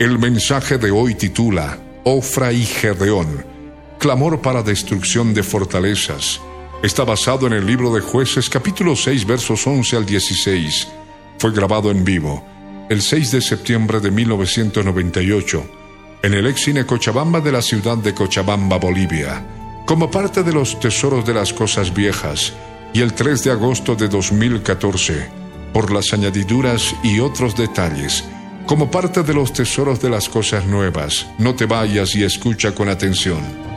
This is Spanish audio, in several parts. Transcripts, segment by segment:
El mensaje de hoy titula Ofra y Gedeón, clamor para destrucción de fortalezas. Está basado en el libro de jueces capítulo 6 versos 11 al 16. Fue grabado en vivo el 6 de septiembre de 1998 en el ex cine Cochabamba de la ciudad de Cochabamba, Bolivia, como parte de los tesoros de las cosas viejas, y el 3 de agosto de 2014, por las añadiduras y otros detalles como parte de los tesoros de las cosas nuevas. No te vayas y escucha con atención.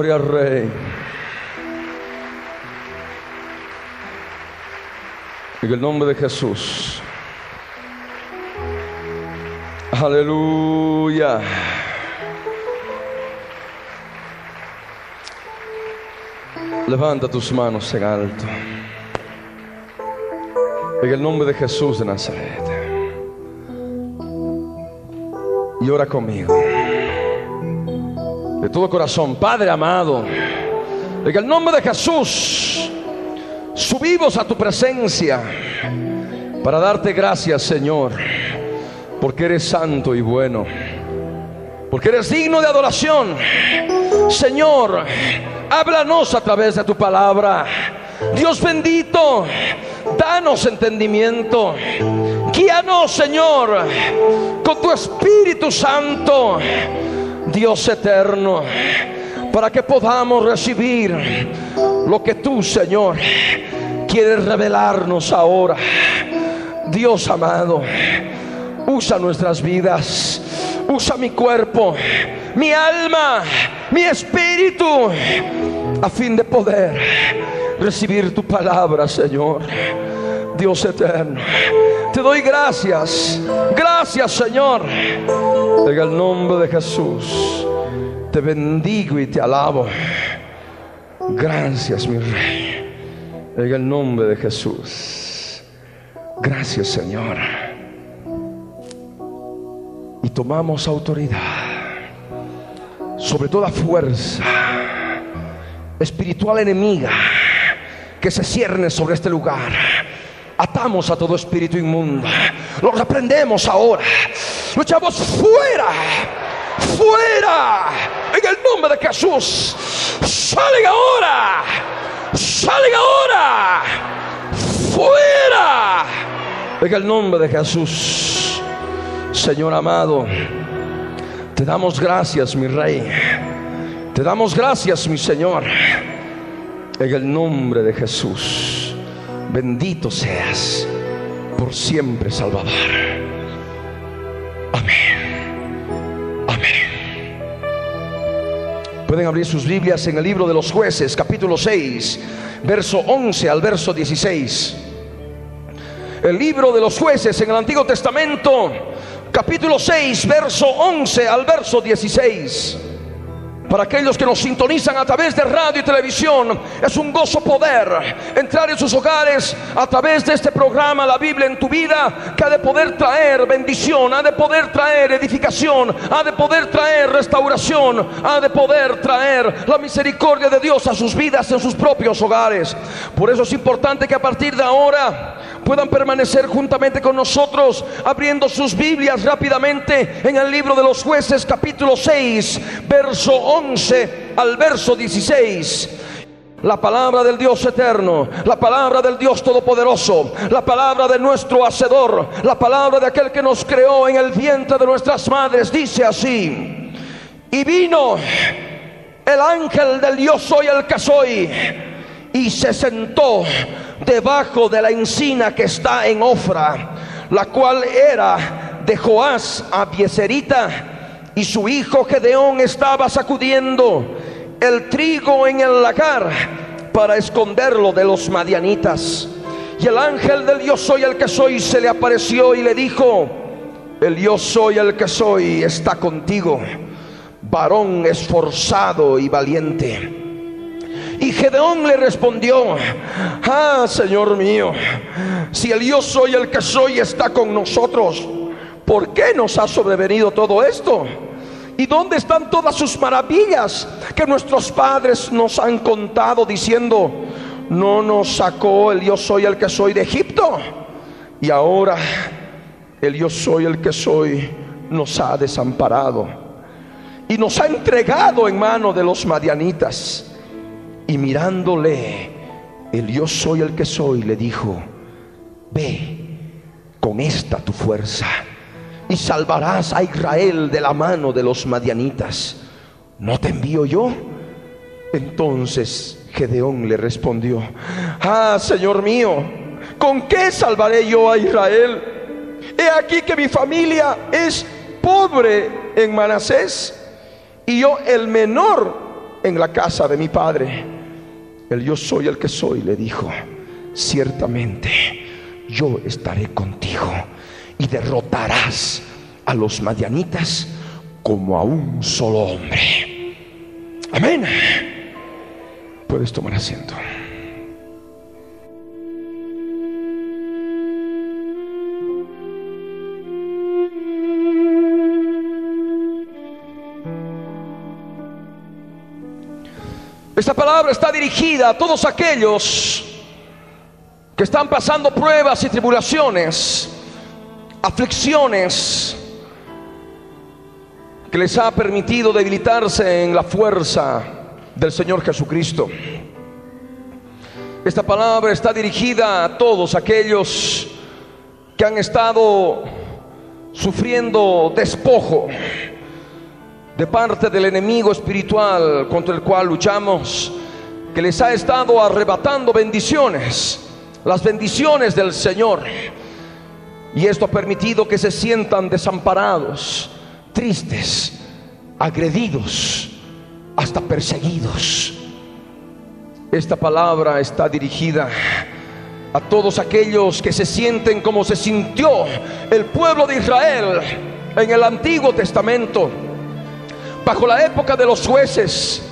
Gloria Rey. En el nombre de Jesús. Aleluya. Levanta tus manos en alto. En el nombre de Jesús de Nazaret. y ora conmigo. De todo corazón, Padre amado, en el nombre de Jesús, subimos a tu presencia para darte gracias, Señor, porque eres santo y bueno, porque eres digno de adoración. Señor, háblanos a través de tu palabra. Dios bendito, danos entendimiento. Guíanos, Señor, con tu Espíritu Santo, Dios eterno, para que podamos recibir lo que tú, Señor, quieres revelarnos ahora. Dios amado, usa nuestras vidas, usa mi cuerpo, mi alma, mi espíritu, a fin de poder recibir tu palabra, Señor. Dios eterno. Te doy gracias. Gracias, Señor. En el nombre de Jesús. Te bendigo y te alabo. Gracias, mi rey. En el nombre de Jesús. Gracias, Señor. Y tomamos autoridad sobre toda fuerza espiritual enemiga que se cierne sobre este lugar Atamos a todo espíritu inmundo. Lo reprendemos ahora. Lo echamos fuera. Fuera. En el nombre de Jesús. Salen ahora. Salen ahora. Fuera. En el nombre de Jesús. Señor amado. Te damos gracias, mi rey. Te damos gracias, mi Señor. En el nombre de Jesús. Bendito seas por siempre, Salvador. Amén. Amén. Pueden abrir sus Biblias en el libro de los jueces, capítulo 6, verso 11 al verso 16. El libro de los jueces en el Antiguo Testamento, capítulo 6, verso 11 al verso 16. Para aquellos que nos sintonizan a través de radio y televisión, es un gozo poder entrar en sus hogares a través de este programa, la Biblia en tu vida, que ha de poder traer bendición, ha de poder traer edificación, ha de poder traer restauración, ha de poder traer la misericordia de Dios a sus vidas en sus propios hogares. Por eso es importante que a partir de ahora puedan permanecer juntamente con nosotros, abriendo sus Biblias rápidamente en el libro de los jueces capítulo 6, verso 11 al verso 16. La palabra del Dios eterno, la palabra del Dios todopoderoso, la palabra de nuestro Hacedor, la palabra de aquel que nos creó en el vientre de nuestras madres, dice así. Y vino el ángel del yo soy el que soy y se sentó debajo de la encina que está en Ofra, la cual era de Joás Abieserita, y su hijo Gedeón estaba sacudiendo el trigo en el lagar para esconderlo de los madianitas. Y el ángel del yo soy el que soy se le apareció y le dijo, el yo soy el que soy está contigo, varón esforzado y valiente. Y Gedeón le respondió, ah, Señor mío, si el yo soy el que soy está con nosotros, ¿por qué nos ha sobrevenido todo esto? ¿Y dónde están todas sus maravillas que nuestros padres nos han contado diciendo, no nos sacó el yo soy el que soy de Egipto? Y ahora el yo soy el que soy nos ha desamparado y nos ha entregado en mano de los madianitas. Y mirándole, el yo soy el que soy le dijo, ve con esta tu fuerza y salvarás a Israel de la mano de los madianitas. ¿No te envío yo? Entonces Gedeón le respondió, ah, Señor mío, ¿con qué salvaré yo a Israel? He aquí que mi familia es pobre en Manasés y yo el menor en la casa de mi padre. El yo soy el que soy, le dijo, ciertamente yo estaré contigo y derrotarás a los madianitas como a un solo hombre. Amén. Puedes tomar asiento. Esta palabra está dirigida a todos aquellos que están pasando pruebas y tribulaciones aflicciones que les ha permitido debilitarse en la fuerza del Señor Jesucristo. Esta palabra está dirigida a todos aquellos que han estado sufriendo despojo de parte del enemigo espiritual contra el cual luchamos, que les ha estado arrebatando bendiciones, las bendiciones del Señor y esto ha permitido que se sientan desamparados, tristes, agredidos, hasta perseguidos. Esta palabra está dirigida a todos aquellos que se sienten como se sintió el pueblo de Israel en el Antiguo Testamento, bajo la época de los jueces,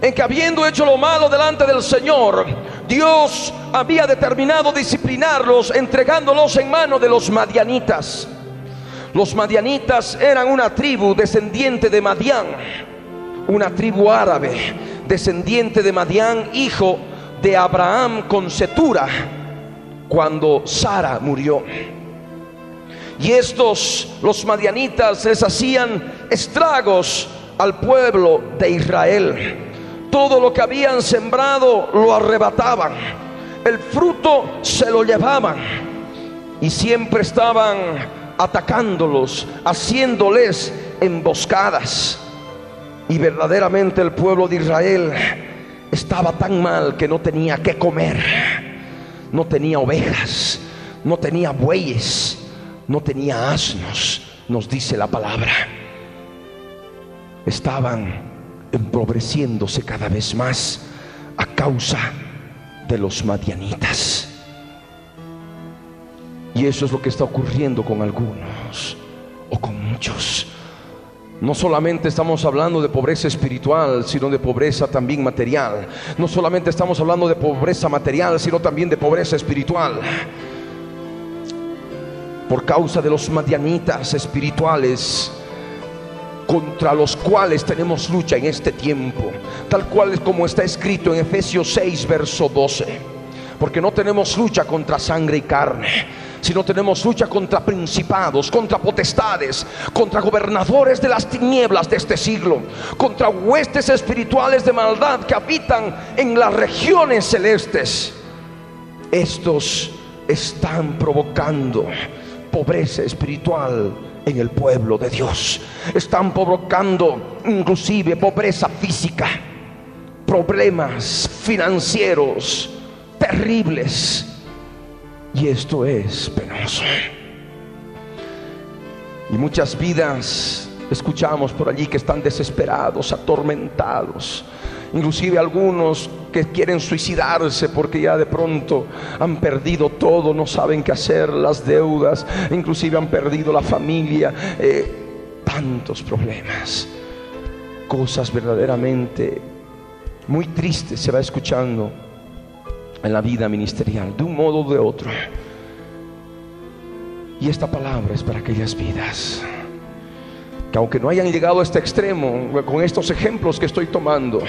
en que habiendo hecho lo malo delante del Señor, Dios había determinado disciplinarlos entregándolos en manos de los madianitas. Los madianitas eran una tribu descendiente de Madián, una tribu árabe descendiente de Madián, hijo de Abraham con Setura, cuando Sara murió. Y estos, los madianitas, les hacían estragos al pueblo de Israel todo lo que habían sembrado lo arrebataban. El fruto se lo llevaban. Y siempre estaban atacándolos, haciéndoles emboscadas. Y verdaderamente el pueblo de Israel estaba tan mal que no tenía que comer. No tenía ovejas, no tenía bueyes, no tenía asnos, nos dice la palabra. Estaban empobreciéndose cada vez más a causa de los madianitas. Y eso es lo que está ocurriendo con algunos o con muchos. No solamente estamos hablando de pobreza espiritual, sino de pobreza también material. No solamente estamos hablando de pobreza material, sino también de pobreza espiritual. Por causa de los madianitas espirituales, contra los cuales tenemos lucha en este tiempo, tal cual es como está escrito en Efesios 6, verso 12. Porque no tenemos lucha contra sangre y carne, Si no tenemos lucha contra principados, contra potestades, contra gobernadores de las tinieblas de este siglo, contra huestes espirituales de maldad que habitan en las regiones celestes. Estos están provocando pobreza espiritual en el pueblo de Dios. Están provocando inclusive pobreza física, problemas financieros terribles y esto es penoso. Y muchas vidas escuchamos por allí que están desesperados, atormentados. Inclusive algunos que quieren suicidarse porque ya de pronto han perdido todo, no saben qué hacer, las deudas, inclusive han perdido la familia, eh, tantos problemas, cosas verdaderamente muy tristes se va escuchando en la vida ministerial, de un modo o de otro. Y esta palabra es para aquellas vidas que aunque no hayan llegado a este extremo con estos ejemplos que estoy tomando,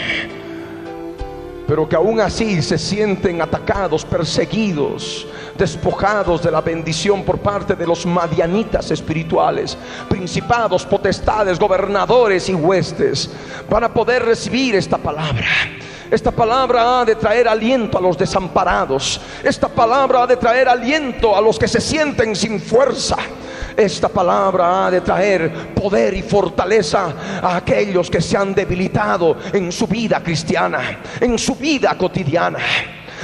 pero que aún así se sienten atacados, perseguidos, despojados de la bendición por parte de los madianitas espirituales, principados, potestades, gobernadores y huestes, para poder recibir esta palabra. Esta palabra ha de traer aliento a los desamparados. Esta palabra ha de traer aliento a los que se sienten sin fuerza. Esta palabra ha de traer poder y fortaleza a aquellos que se han debilitado en su vida cristiana, en su vida cotidiana.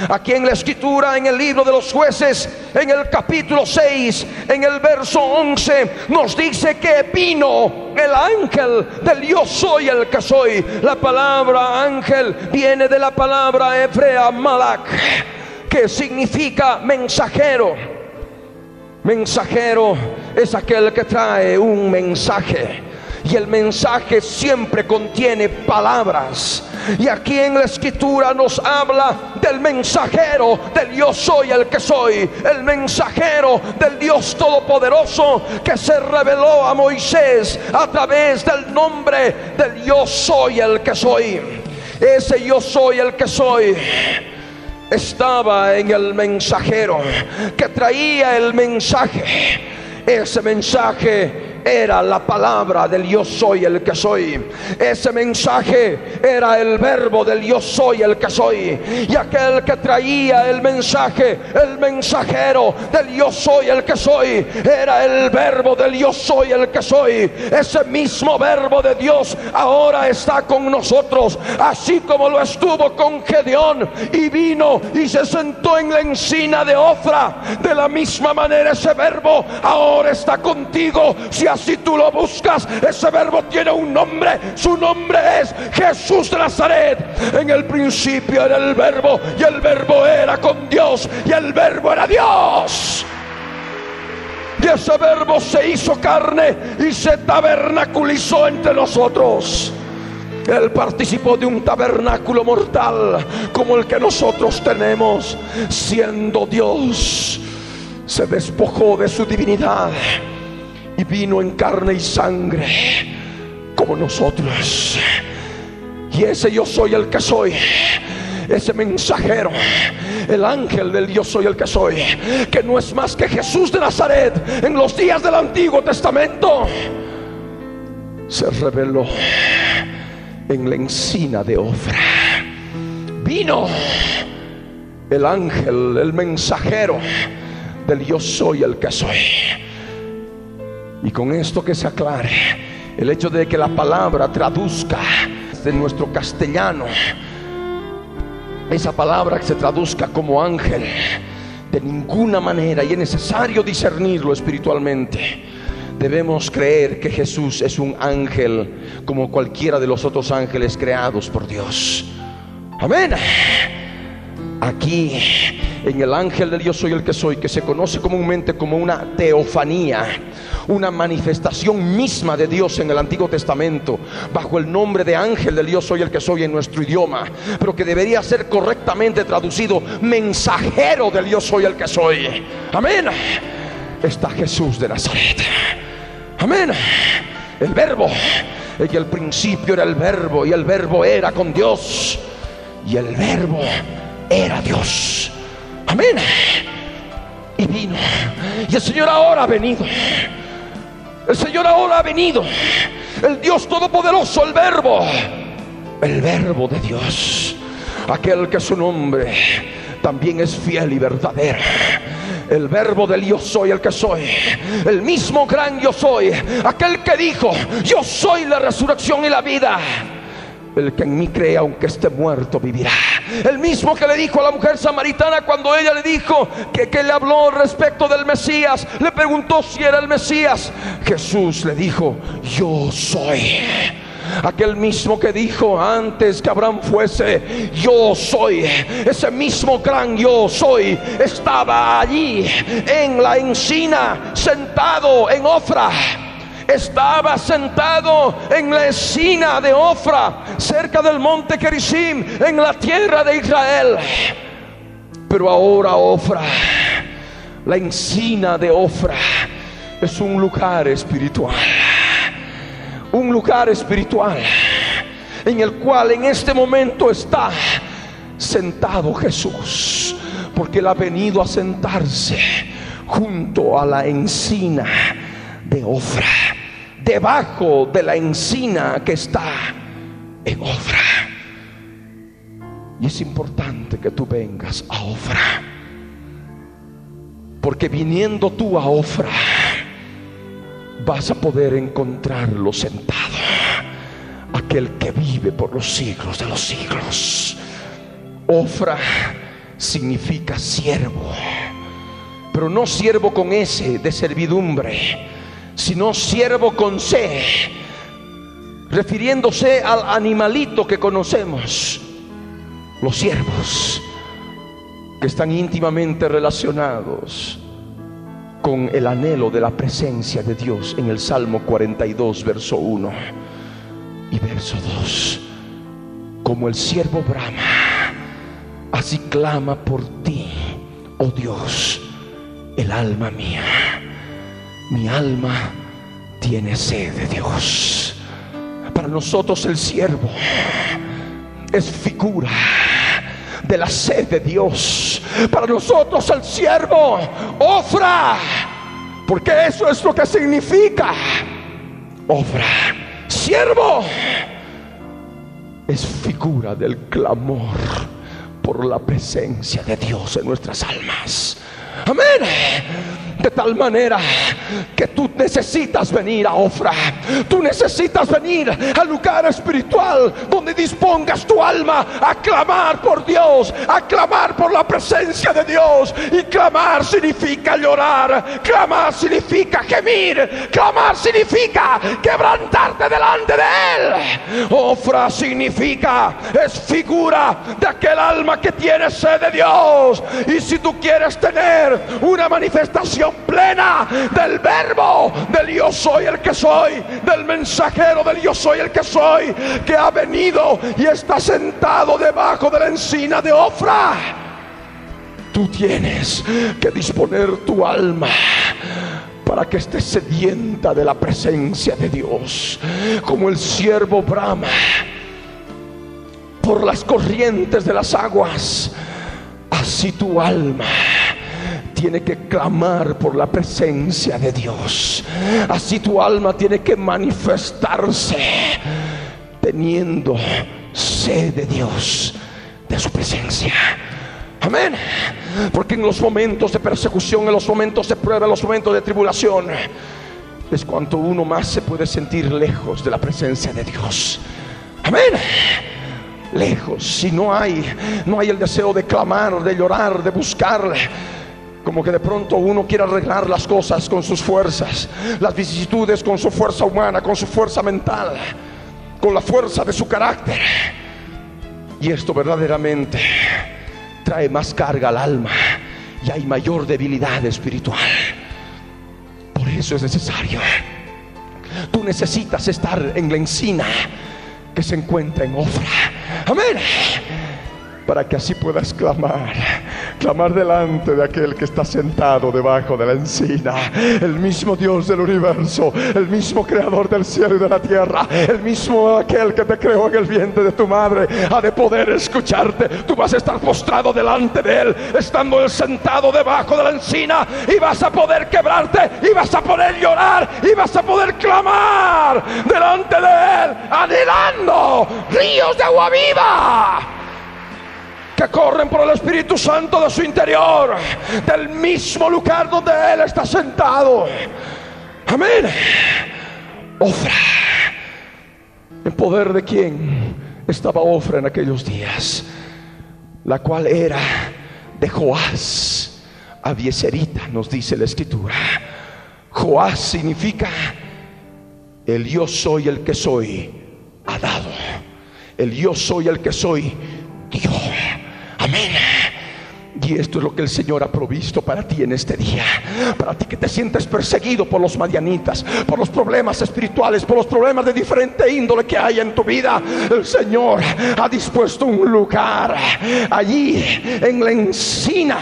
Aquí en la escritura, en el libro de los jueces, en el capítulo 6, en el verso 11, nos dice que vino el ángel del yo soy el que soy. La palabra ángel viene de la palabra hebrea malak, que significa mensajero. Mensajero es aquel que trae un mensaje. Y el mensaje siempre contiene palabras. Y aquí en la escritura nos habla del mensajero del yo soy el que soy. El mensajero del Dios Todopoderoso que se reveló a Moisés a través del nombre del yo soy el que soy. Ese yo soy el que soy estaba en el mensajero que traía el mensaje. Ese mensaje era la palabra del yo soy el que soy. Ese mensaje era el verbo del yo soy el que soy. Y aquel que traía el mensaje, el mensajero del yo soy el que soy, era el verbo del yo soy el que soy. Ese mismo verbo de Dios ahora está con nosotros, así como lo estuvo con Gedeón y vino y se sentó en la encina de Ofra. De la misma manera ese verbo ahora está contigo. Si si tú lo buscas, ese verbo tiene un nombre. Su nombre es Jesús de Nazaret. En el principio era el verbo y el verbo era con Dios y el verbo era Dios. Y ese verbo se hizo carne y se tabernaculizó entre nosotros. Él participó de un tabernáculo mortal como el que nosotros tenemos, siendo Dios. Se despojó de su divinidad y vino en carne y sangre como nosotros. Y ese yo soy el que soy. Ese mensajero, el ángel del Dios soy el que soy, que no es más que Jesús de Nazaret en los días del Antiguo Testamento, se reveló en la encina de Ofra. Vino el ángel, el mensajero del yo soy el que soy y con esto que se aclare, el hecho de que la palabra traduzca de nuestro castellano, esa palabra que se traduzca como ángel, de ninguna manera, y es necesario discernirlo espiritualmente, debemos creer que Jesús es un ángel como cualquiera de los otros ángeles creados por Dios. Amén. Aquí en el ángel de Dios soy el que soy, que se conoce comúnmente como una teofanía, una manifestación misma de Dios en el Antiguo Testamento, bajo el nombre de ángel del Dios soy el que soy en nuestro idioma, pero que debería ser correctamente traducido mensajero del Dios soy el que soy. Amén. Está Jesús de Nazaret. Amén. El verbo. En el principio era el verbo y el verbo era con Dios. Y el verbo era Dios. Amén. Y vino. Y el Señor ahora ha venido. El Señor ahora ha venido. El Dios Todopoderoso, el Verbo. El Verbo de Dios. Aquel que su nombre también es fiel y verdadero. El verbo del yo soy el que soy. El mismo gran yo soy. Aquel que dijo, yo soy la resurrección y la vida. El que en mí cree, aunque esté muerto, vivirá. El mismo que le dijo a la mujer samaritana cuando ella le dijo que, que le habló respecto del Mesías, le preguntó si era el Mesías. Jesús le dijo, yo soy. Aquel mismo que dijo antes que Abraham fuese, yo soy. Ese mismo gran yo soy estaba allí en la encina, sentado en Ofra estaba sentado en la escina de Ofra, cerca del monte Kerisim, en la tierra de Israel. Pero ahora Ofra, la encina de Ofra, es un lugar espiritual. Un lugar espiritual en el cual en este momento está sentado Jesús, porque él ha venido a sentarse junto a la encina de Ofra, debajo de la encina que está en Ofra. Y es importante que tú vengas a Ofra, porque viniendo tú a Ofra, vas a poder encontrarlo sentado, aquel que vive por los siglos de los siglos. Ofra significa siervo, pero no siervo con ese de servidumbre sino siervo con C, refiriéndose al animalito que conocemos, los siervos, que están íntimamente relacionados con el anhelo de la presencia de Dios en el Salmo 42, verso 1 y verso 2. Como el siervo brama, así clama por ti, oh Dios, el alma mía. Mi alma tiene sed de Dios. Para nosotros el siervo es figura de la sed de Dios. Para nosotros el siervo ofra, porque eso es lo que significa. Ofra, siervo es figura del clamor por la presencia de Dios en nuestras almas. Amén. De tal manera que tú necesitas venir a Ofra. Tú necesitas venir al lugar espiritual donde dispongas tu alma a clamar por Dios, a clamar por la presencia de Dios. Y clamar significa llorar, clamar significa gemir, clamar significa quebrantarte delante de Él. Ofra significa, es figura de aquel alma que tiene sed de Dios. Y si tú quieres tener una manifestación, plena del verbo del yo soy el que soy, del mensajero del yo soy el que soy, que ha venido y está sentado debajo de la encina de Ofra. Tú tienes que disponer tu alma para que esté sedienta de la presencia de Dios, como el siervo brama por las corrientes de las aguas, así tu alma tiene que clamar por la presencia de Dios. Así tu alma tiene que manifestarse teniendo sed de Dios, de su presencia. Amén. Porque en los momentos de persecución, en los momentos de prueba, en los momentos de tribulación, es cuanto uno más se puede sentir lejos de la presencia de Dios. Amén. Lejos, si no hay, no hay el deseo de clamar, de llorar, de buscar como que de pronto uno quiere arreglar las cosas con sus fuerzas, las vicisitudes con su fuerza humana, con su fuerza mental, con la fuerza de su carácter. Y esto verdaderamente trae más carga al alma y hay mayor debilidad espiritual. Por eso es necesario. Tú necesitas estar en la encina que se encuentra en Ofra. Amén. Para que así puedas clamar clamar delante de aquel que está sentado debajo de la encina, el mismo Dios del universo, el mismo creador del cielo y de la tierra, el mismo aquel que te creó en el vientre de tu madre, ha de poder escucharte. Tú vas a estar postrado delante de él, estando él sentado debajo de la encina y vas a poder quebrarte y vas a poder llorar y vas a poder clamar delante de él, anhelando ríos de agua viva que corren por el Espíritu Santo de su interior, del mismo lugar donde Él está sentado. Amén. Ofra. ¿En poder de quién estaba Ofra en aquellos días? La cual era de Joás, Abieserita, nos dice la Escritura. Joás significa el yo soy el que soy, ha dado. El yo soy el que soy, Dios. Amén. Y esto es lo que el Señor ha provisto para ti en este día. Para ti que te sientes perseguido por los madianitas, por los problemas espirituales, por los problemas de diferente índole que hay en tu vida. El Señor ha dispuesto un lugar allí en la encina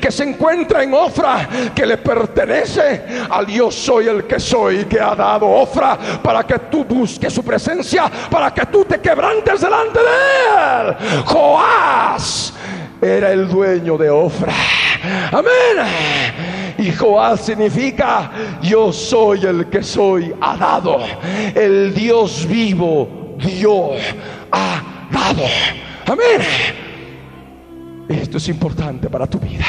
que se encuentra en Ofra, que le pertenece al Dios soy el que soy, que ha dado Ofra para que tú busques su presencia, para que tú te quebrantes delante de él. Joás era el dueño de Ofra. Amén. Y Joás significa yo soy el que soy, ha dado. El Dios vivo, Dios ha dado. Amén. Esto es importante para tu vida,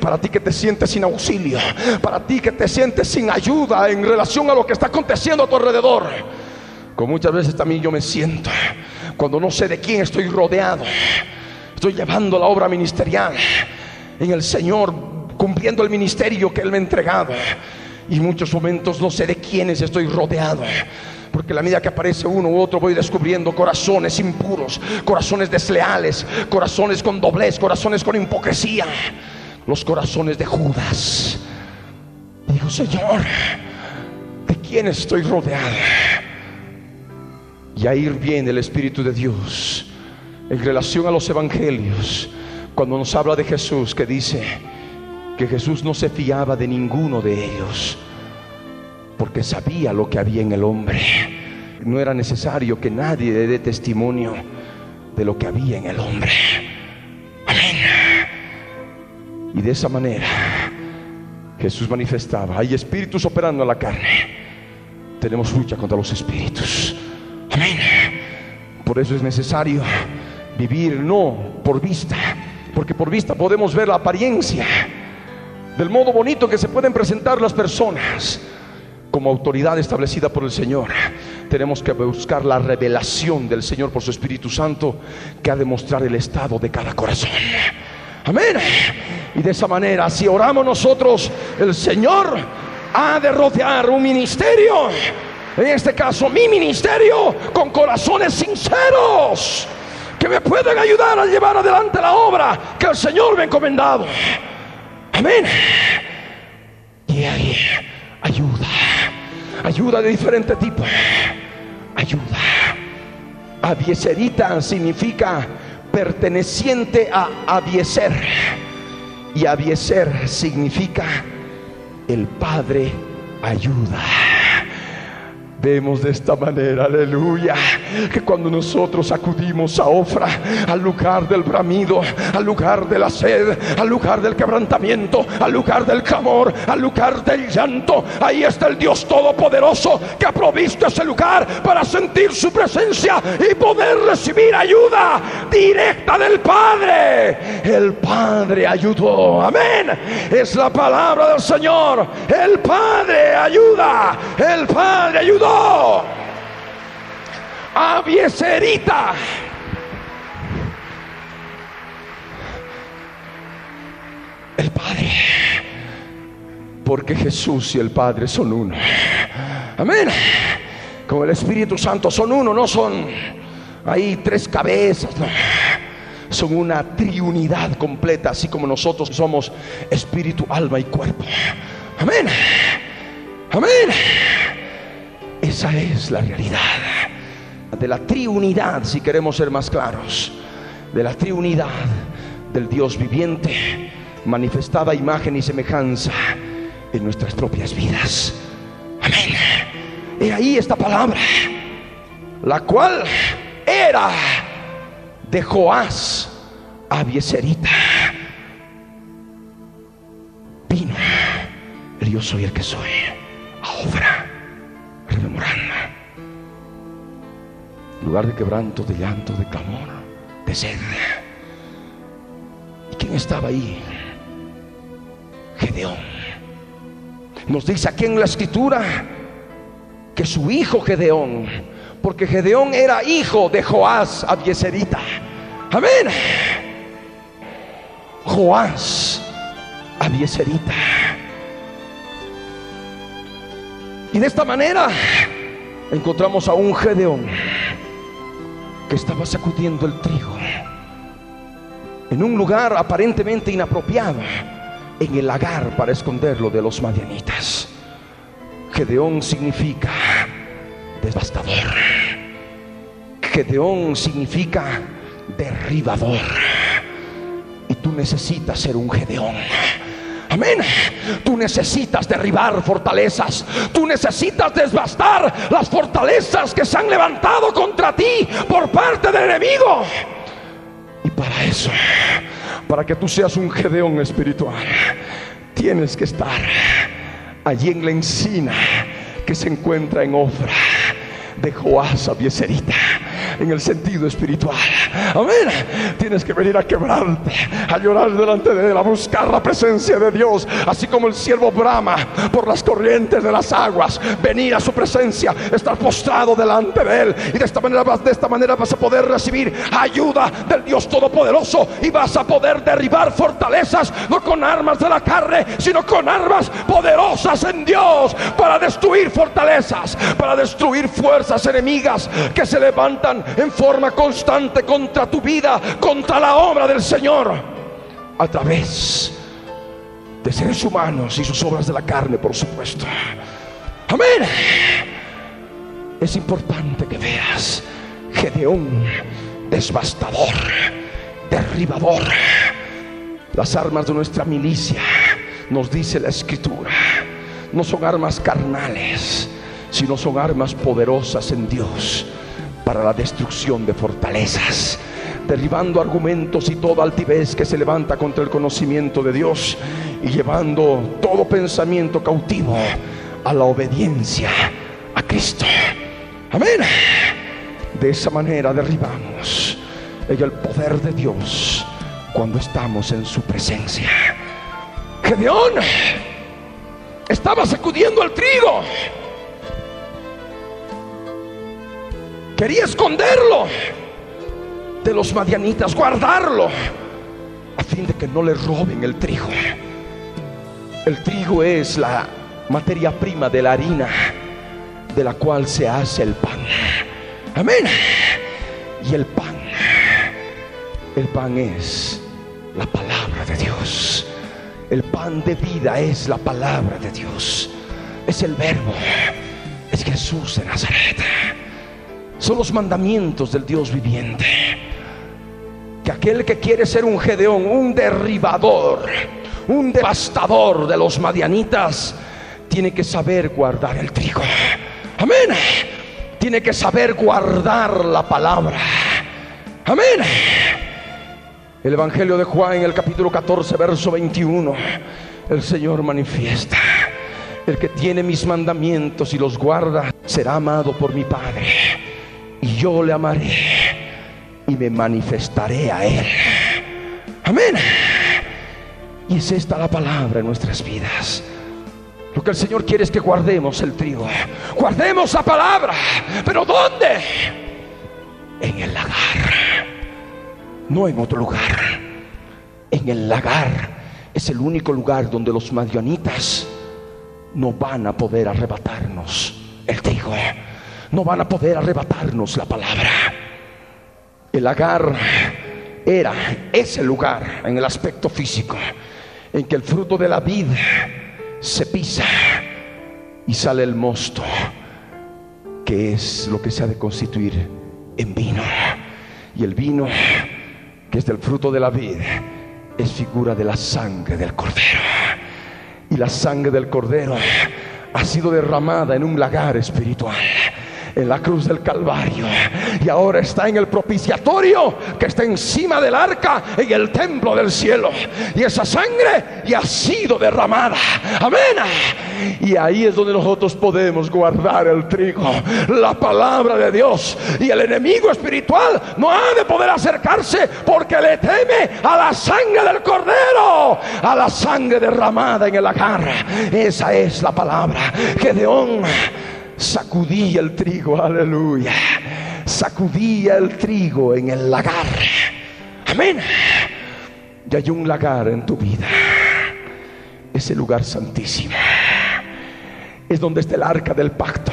para ti que te sientes sin auxilio, para ti que te sientes sin ayuda en relación a lo que está aconteciendo a tu alrededor. Como muchas veces también yo me siento cuando no sé de quién estoy rodeado Estoy llevando la obra ministerial en el Señor, cumpliendo el ministerio que Él me ha entregado. Y muchos momentos no sé de quiénes estoy rodeado. Porque la medida que aparece uno u otro voy descubriendo corazones impuros, corazones desleales, corazones con doblez, corazones con hipocresía, los corazones de Judas. Digo, Señor, ¿de quién estoy rodeado? Y ahí viene el Espíritu de Dios en relación a los evangelios, cuando nos habla de Jesús, que dice que Jesús no se fiaba de ninguno de ellos, porque sabía lo que había en el hombre. No era necesario que nadie le dé testimonio de lo que había en el hombre. Amén. Y de esa manera Jesús manifestaba, hay espíritus operando en la carne. Tenemos lucha contra los espíritus. Amén. Por eso es necesario vivir no por vista, porque por vista podemos ver la apariencia del modo bonito que se pueden presentar las personas. Como autoridad establecida por el Señor, tenemos que buscar la revelación del Señor por su Espíritu Santo que ha de mostrar el estado de cada corazón. Amén. Y de esa manera, si oramos nosotros, el Señor ha de rodear un ministerio, en este caso mi ministerio, con corazones sinceros que me pueden ayudar a llevar adelante la obra que el Señor me ha encomendado. Amén. Y ahí, ayuda, ayuda de diferente tipo, ayuda. Avieserita significa perteneciente a Avieser. Y Avieser significa el Padre ayuda. Vemos de esta manera, aleluya, que cuando nosotros acudimos a Ofra, al lugar del bramido, al lugar de la sed, al lugar del quebrantamiento, al lugar del clamor, al lugar del llanto, ahí está el Dios Todopoderoso que ha provisto ese lugar para sentir su presencia y poder recibir ayuda directa del Padre. El Padre ayudó, amén. Es la palabra del Señor. El Padre ayuda, el Padre ayudó. Avieserita. El Padre. Porque Jesús y el Padre son uno. Amén. Como el Espíritu Santo son uno, no son ahí tres cabezas. Son una triunidad completa, así como nosotros somos espíritu, alma y cuerpo. Amén. Amén. Esa es la realidad de la triunidad, si queremos ser más claros, de la triunidad del Dios viviente, manifestada imagen y semejanza en nuestras propias vidas. Amén. Y ahí esta palabra, la cual era de Joás Abieserita. Vino el yo soy el que soy. Rememorando. Lugar de quebranto, de llanto, de clamor, de sed. ¿Y quién estaba ahí? Gedeón. Nos dice aquí en la escritura que su hijo Gedeón, porque Gedeón era hijo de Joás Abieserita. Amén. Joás Abieserita. Y de esta manera encontramos a un Gedeón que estaba sacudiendo el trigo en un lugar aparentemente inapropiado en el lagar para esconderlo de los madianitas. Gedeón significa devastador. Gedeón significa derribador. Y tú necesitas ser un Gedeón. Amén. Tú necesitas derribar fortalezas. Tú necesitas desbastar las fortalezas que se han levantado contra ti por parte del enemigo. Y para eso para que tú seas un Gedeón espiritual, tienes que estar allí en la encina que se encuentra en Ofra de Joás Abieserita en el sentido espiritual. Amén. Tienes que venir a quebrarte, a llorar delante de él, a buscar la presencia de Dios, así como el siervo brama por las corrientes de las aguas, venir a su presencia, estar postrado delante de él y de esta manera de esta manera vas a poder recibir ayuda del Dios todopoderoso y vas a poder derribar fortalezas no con armas de la carne, sino con armas poderosas en Dios para destruir fortalezas, para destruir fuerzas enemigas que se levantan en forma constante contra tu vida, contra la obra del Señor, a través de seres humanos y sus obras de la carne, por supuesto. Amén. Es importante que veas Gedeón desbastador, derribador. Las armas de nuestra milicia, nos dice la escritura, no son armas carnales, sino son armas poderosas en Dios para la destrucción de fortalezas, derribando argumentos y toda altivez que se levanta contra el conocimiento de Dios y llevando todo pensamiento cautivo a la obediencia a Cristo. Amén. De esa manera derribamos el poder de Dios cuando estamos en su presencia. Gedeón estaba sacudiendo el trigo Quería esconderlo de los madianitas, guardarlo, a fin de que no le roben el trigo. El trigo es la materia prima de la harina de la cual se hace el pan. Amén. Y el pan, el pan es la palabra de Dios. El pan de vida es la palabra de Dios. Es el verbo. Es Jesús de Nazaret. Son los mandamientos del Dios viviente. Que aquel que quiere ser un Gedeón, un derribador, un devastador de los madianitas, tiene que saber guardar el trigo. Amén. Tiene que saber guardar la palabra. Amén. El Evangelio de Juan en el capítulo 14, verso 21, el Señor manifiesta, el que tiene mis mandamientos y los guarda será amado por mi Padre yo le amaré y me manifestaré a Él. Amén. Y es esta la palabra en nuestras vidas. Lo que el Señor quiere es que guardemos el trigo. Guardemos la palabra. Pero ¿dónde? En el lagar. No en otro lugar. En el lagar es el único lugar donde los madianitas no van a poder arrebatarnos el trigo no van a poder arrebatarnos la palabra. El lagar era ese lugar en el aspecto físico en que el fruto de la vid se pisa y sale el mosto, que es lo que se ha de constituir en vino. Y el vino, que es del fruto de la vid, es figura de la sangre del cordero. Y la sangre del cordero ha sido derramada en un lagar espiritual en la cruz del Calvario y ahora está en el propiciatorio que está encima del arca en el templo del cielo. Y esa sangre ya ha sido derramada. Amén. Y ahí es donde nosotros podemos guardar el trigo, la palabra de Dios. Y el enemigo espiritual no ha de poder acercarse porque le teme a la sangre del cordero, a la sangre derramada en el agarra. Esa es la palabra. Gedeón sacudía el trigo, aleluya. Sacudía el trigo en el lagar. Amén. Y hay un lagar en tu vida. Ese lugar santísimo. Es donde está el arca del pacto.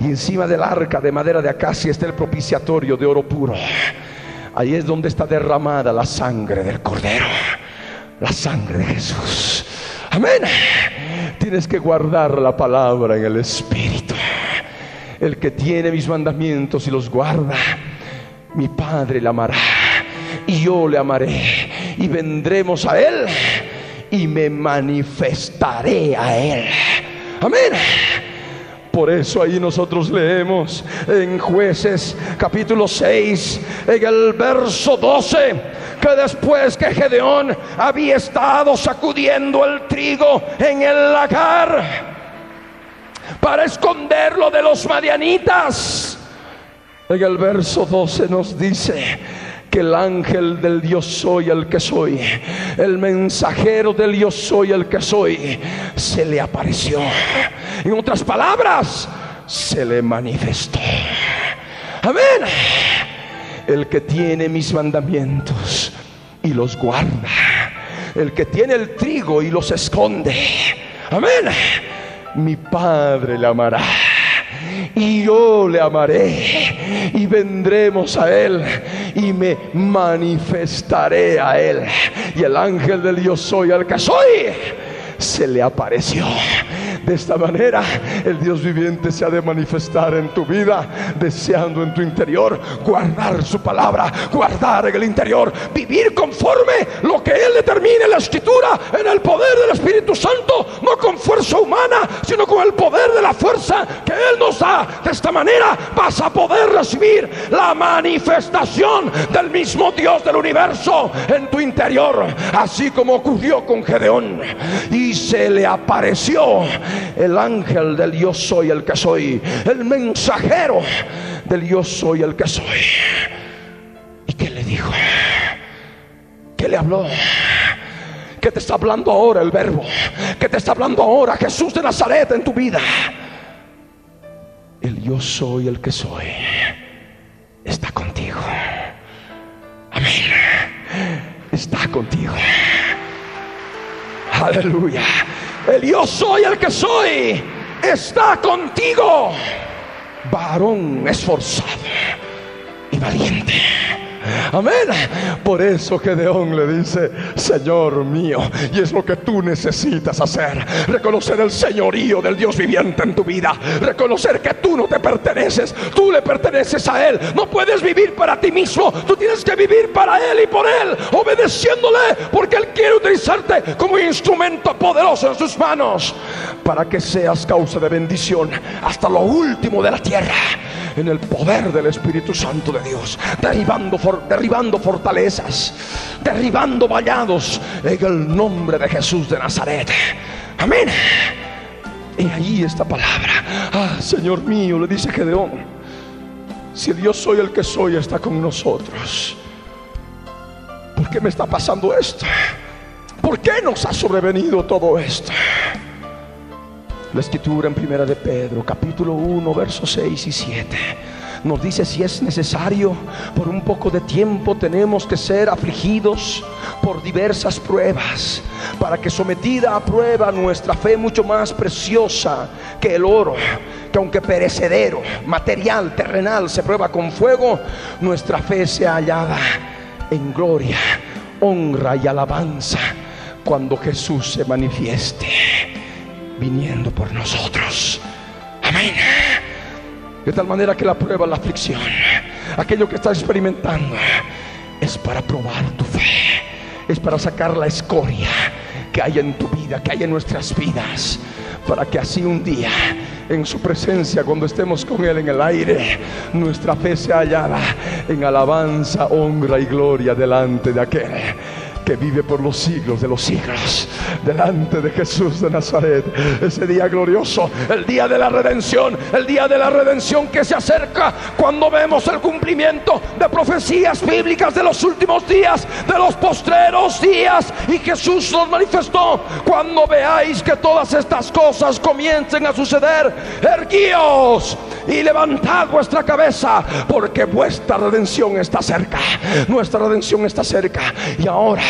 Y encima del arca de madera de acacia está el propiciatorio de oro puro. Ahí es donde está derramada la sangre del cordero. La sangre de Jesús. Amén. Tienes que guardar la palabra en el Espíritu. El que tiene mis mandamientos y los guarda, mi Padre le amará. Y yo le amaré. Y vendremos a Él y me manifestaré a Él. Amén. Por eso ahí nosotros leemos en jueces capítulo 6, en el verso 12, que después que Gedeón había estado sacudiendo el trigo en el lagar para esconderlo de los madianitas, en el verso 12 nos dice, que el ángel del Dios soy el que soy, el mensajero del Dios soy el que soy, se le apareció. En otras palabras, se le manifestó. Amén. El que tiene mis mandamientos y los guarda. El que tiene el trigo y los esconde. Amén. Mi Padre le amará y yo le amaré y vendremos a él y me manifestaré a él. Y el ángel del Dios soy el que soy se le apareció. De esta manera el Dios viviente se ha de manifestar en tu vida, deseando en tu interior guardar su palabra, guardar en el interior, vivir conforme lo que Él determine en la escritura, en el poder del Espíritu Santo, no con fuerza humana, sino con el poder de la fuerza que Él nos da. De esta manera vas a poder recibir la manifestación del mismo Dios del universo en tu interior, así como ocurrió con Gedeón. Y se le apareció el ángel del yo soy el que soy, el mensajero del yo soy el que soy. ¿Y qué le dijo? ¿Qué le habló? ¿Qué te está hablando ahora el verbo? ¿Qué te está hablando ahora Jesús de Nazaret en tu vida? El yo soy el que soy está contigo. Amén. Está contigo. Aleluya. El yo soy el que soy está contigo. Varón esforzado y valiente. Amén. Por eso Gedeón le dice, Señor mío, y es lo que tú necesitas hacer, reconocer el señorío del Dios viviente en tu vida, reconocer que tú no te perteneces, tú le perteneces a Él, no puedes vivir para ti mismo, tú tienes que vivir para Él y por Él, obedeciéndole, porque Él quiere utilizarte como instrumento poderoso en sus manos, para que seas causa de bendición hasta lo último de la tierra en el poder del Espíritu Santo de Dios, derribando, derribando fortalezas, derribando vallados en el nombre de Jesús de Nazaret. Amén. Y ahí esta palabra. Ah, Señor mío, le dice Gedeón, si Dios soy el que soy, está con nosotros. ¿Por qué me está pasando esto? ¿Por qué nos ha sobrevenido todo esto? La escritura en primera de Pedro, capítulo 1, versos 6 y 7. Nos dice si es necesario, por un poco de tiempo tenemos que ser afligidos por diversas pruebas, para que sometida a prueba nuestra fe mucho más preciosa que el oro, que aunque perecedero, material, terrenal, se prueba con fuego, nuestra fe sea hallada en gloria, honra y alabanza cuando Jesús se manifieste viniendo por nosotros. Amén. De tal manera que la prueba, la aflicción, aquello que estás experimentando, es para probar tu fe. es para sacar la escoria que hay en tu vida, que hay en nuestras vidas, para que así un día en su presencia, cuando estemos con Él en el aire, nuestra fe sea hallada en alabanza, honra y gloria delante de aquel que vive por los siglos de los siglos, delante de Jesús de Nazaret. Ese día glorioso, el día de la redención, el día de la redención que se acerca cuando vemos el cumplimiento de profecías bíblicas de los últimos días, de los postreros días. Y Jesús nos manifestó, cuando veáis que todas estas cosas comiencen a suceder, erguíos y levantad vuestra cabeza, porque vuestra redención está cerca. Nuestra redención está cerca. Y ahora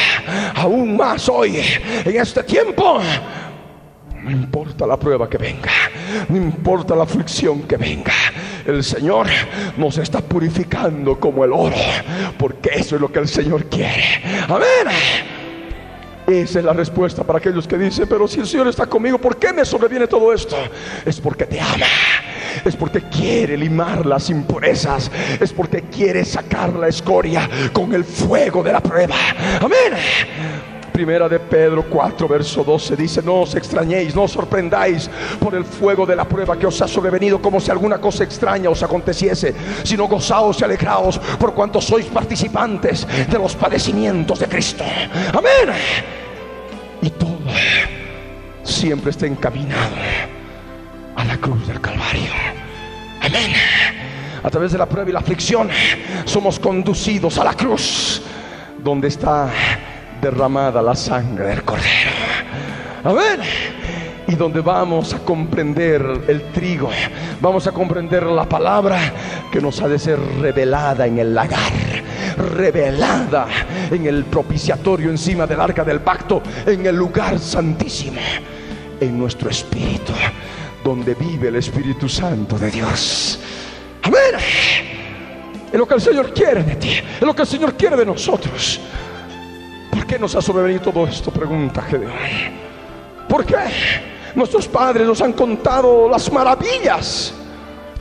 aún más hoy, en este tiempo. No importa la prueba que venga, no importa la aflicción que venga, el Señor nos está purificando como el oro, porque eso es lo que el Señor quiere. Amén. Esa es la respuesta para aquellos que dicen, pero si el Señor está conmigo, ¿por qué me sobreviene todo esto? Es porque te ama, es porque quiere limar las impurezas, es porque quiere sacar la escoria con el fuego de la prueba. Amén. Primera de Pedro 4, verso 12 dice, no os extrañéis, no os sorprendáis por el fuego de la prueba que os ha sobrevenido como si alguna cosa extraña os aconteciese, sino gozaos y alegraos por cuanto sois participantes de los padecimientos de Cristo. Amén. Y todo siempre está encaminado a la cruz del Calvario. A través de la prueba y la aflicción somos conducidos a la cruz donde está derramada la sangre del Cordero. Amén. Y donde vamos a comprender el trigo, vamos a comprender la palabra que nos ha de ser revelada en el lagar, revelada en el propiciatorio encima del arca del pacto, en el lugar santísimo, en nuestro espíritu, donde vive el Espíritu Santo de Dios. Amén. Es lo que el Señor quiere de ti, es lo que el Señor quiere de nosotros. ¿Por qué nos ha sobrevenido todo esto? Pregunta Gedeón. ¿Por qué? Nuestros padres nos han contado las maravillas.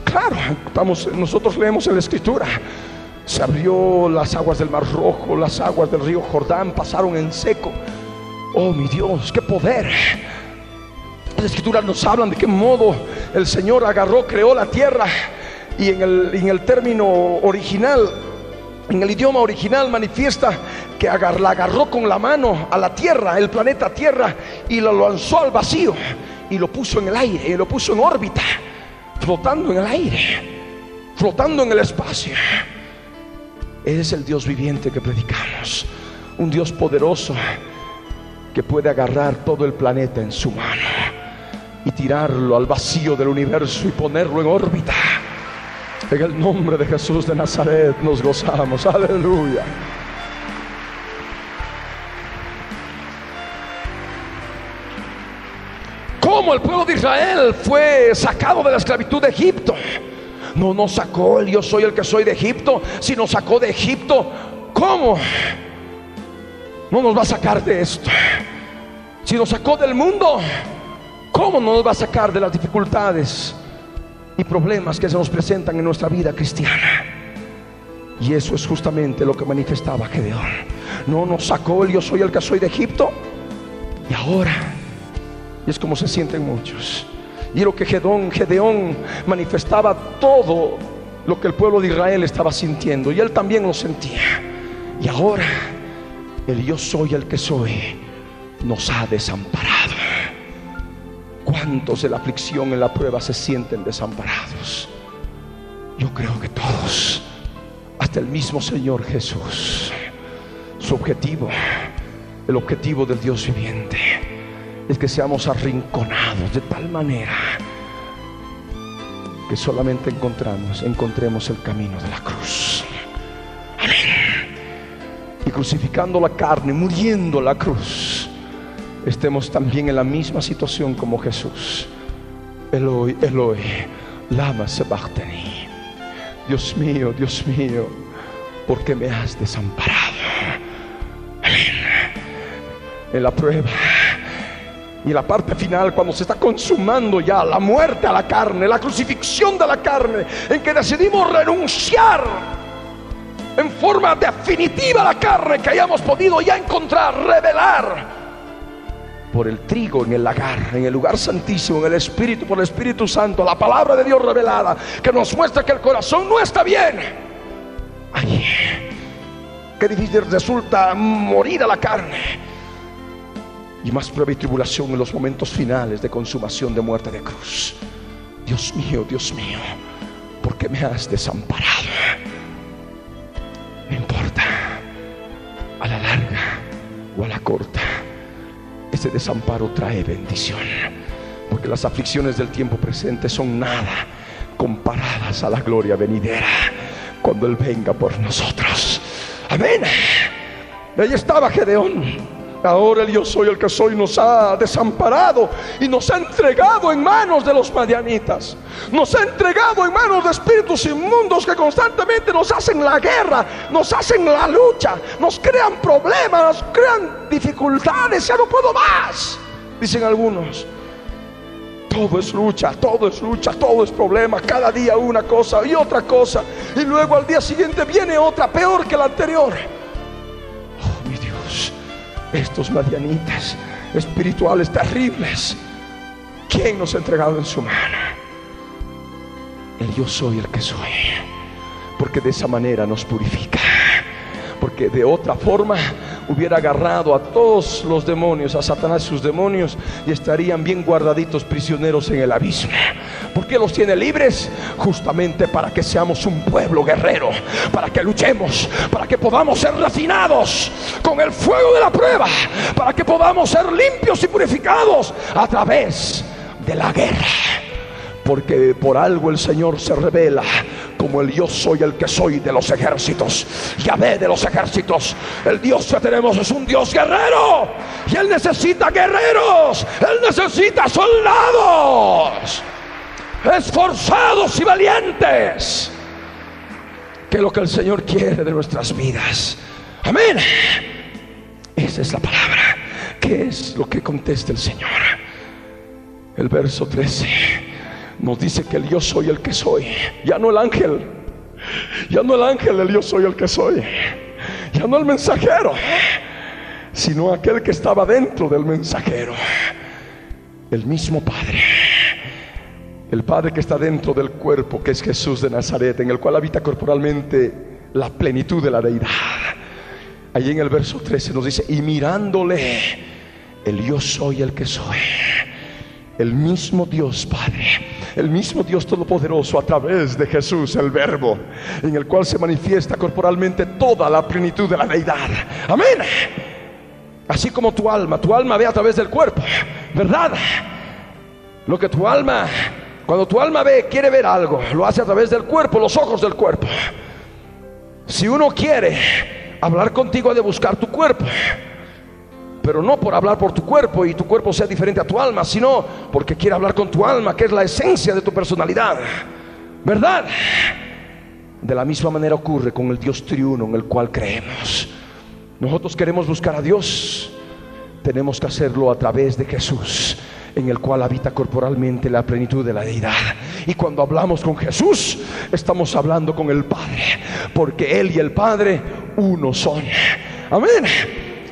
Claro, estamos, nosotros leemos en la escritura. Se abrió las aguas del Mar Rojo, las aguas del río Jordán pasaron en seco. Oh mi Dios, qué poder. Las escrituras nos hablan de qué modo el Señor agarró, creó la tierra y en el, en el término original, en el idioma original manifiesta que la agarró con la mano a la tierra, el planeta Tierra, y lo lanzó al vacío y lo puso en el aire, y lo puso en órbita, flotando en el aire, flotando en el espacio. Es el Dios viviente que predicamos, un Dios poderoso que puede agarrar todo el planeta en su mano y tirarlo al vacío del universo y ponerlo en órbita. En el nombre de Jesús de Nazaret nos gozamos. Aleluya. ¿Cómo el pueblo de Israel fue sacado de la esclavitud de Egipto? No nos sacó el yo soy el que soy de Egipto, sino sacó de Egipto. ¿Cómo? No nos va a sacar de esto. Si nos sacó del mundo, ¿cómo no nos va a sacar de las dificultades y problemas que se nos presentan en nuestra vida cristiana? Y eso es justamente lo que manifestaba Gedeón. No nos sacó el yo soy el que soy de Egipto. Y ahora y es como se sienten muchos. Y lo que Gedeón, manifestaba todo lo que el pueblo de Israel estaba sintiendo. Y él también lo sentía. Y ahora el yo soy el que soy nos ha desamparado. ¿Cuántos de la aflicción en la prueba se sienten desamparados? Yo creo que todos, hasta el mismo Señor Jesús. Su objetivo, el objetivo del Dios viviente es que seamos arrinconados de tal manera que solamente encontramos, encontremos el camino de la cruz. Amén. Y crucificando la carne, muriendo la cruz, estemos también en la misma situación como Jesús. Eloi, Eloi, lama sabachthani. Dios mío, Dios mío, ¿por qué me has desamparado? En la prueba y la parte final, cuando se está consumando ya la muerte a la carne, la crucifixión de la carne, en que decidimos renunciar en forma definitiva la carne que hayamos podido ya encontrar, revelar por el trigo en el lagar, en el lugar santísimo, en el Espíritu, por el Espíritu Santo, la palabra de Dios revelada, que nos muestra que el corazón no está bien. Ay, qué difícil resulta morir a la carne. Y más prueba y tribulación en los momentos finales de consumación de muerte de cruz. Dios mío, Dios mío, ¿por qué me has desamparado? No importa, a la larga o a la corta ese desamparo trae bendición. Porque las aflicciones del tiempo presente son nada comparadas a la gloria venidera cuando Él venga por nosotros. Amén. Ahí estaba Gedeón. Ahora el yo soy el que soy nos ha desamparado y nos ha entregado en manos de los madianitas. Nos ha entregado en manos de espíritus inmundos que constantemente nos hacen la guerra, nos hacen la lucha, nos crean problemas, nos crean dificultades. Ya no puedo más, dicen algunos. Todo es lucha, todo es lucha, todo es problema. Cada día una cosa y otra cosa. Y luego al día siguiente viene otra peor que la anterior estos madianitas espirituales terribles. ¿Quién nos ha entregado en su mano? El yo soy el que soy. Porque de esa manera nos purifica. Porque de otra forma hubiera agarrado a todos los demonios, a Satanás y sus demonios, y estarían bien guardaditos prisioneros en el abismo. ¿Por qué los tiene libres? Justamente para que seamos un pueblo guerrero, para que luchemos, para que podamos ser refinados con el fuego de la prueba, para que podamos ser limpios y purificados a través de la guerra porque por algo el Señor se revela como el yo soy el que soy de los ejércitos. Yahvé de los ejércitos. El Dios que tenemos es un Dios guerrero. Y Él necesita guerreros. Él necesita soldados. Esforzados y valientes. Que es lo que el Señor quiere de nuestras vidas. Amén. Esa es la palabra. ¿Qué es lo que contesta el Señor? El verso 13 nos dice que el yo soy el que soy, ya no el ángel, ya no el ángel, el yo soy el que soy, ya no el mensajero, sino aquel que estaba dentro del mensajero, el mismo Padre. El Padre que está dentro del cuerpo, que es Jesús de Nazaret, en el cual habita corporalmente la plenitud de la deidad. Allí en el verso 13 nos dice, y mirándole, el yo soy el que soy, el mismo Dios Padre el mismo Dios Todopoderoso a través de Jesús, el Verbo, en el cual se manifiesta corporalmente toda la plenitud de la deidad. Amén. Así como tu alma, tu alma ve a través del cuerpo, ¿verdad? Lo que tu alma, cuando tu alma ve, quiere ver algo, lo hace a través del cuerpo, los ojos del cuerpo. Si uno quiere hablar contigo, ha de buscar tu cuerpo pero no por hablar por tu cuerpo y tu cuerpo sea diferente a tu alma, sino porque quiere hablar con tu alma, que es la esencia de tu personalidad. ¿Verdad? De la misma manera ocurre con el Dios triuno en el cual creemos. Nosotros queremos buscar a Dios, tenemos que hacerlo a través de Jesús, en el cual habita corporalmente la plenitud de la deidad. Y cuando hablamos con Jesús, estamos hablando con el Padre, porque Él y el Padre uno son. Amén.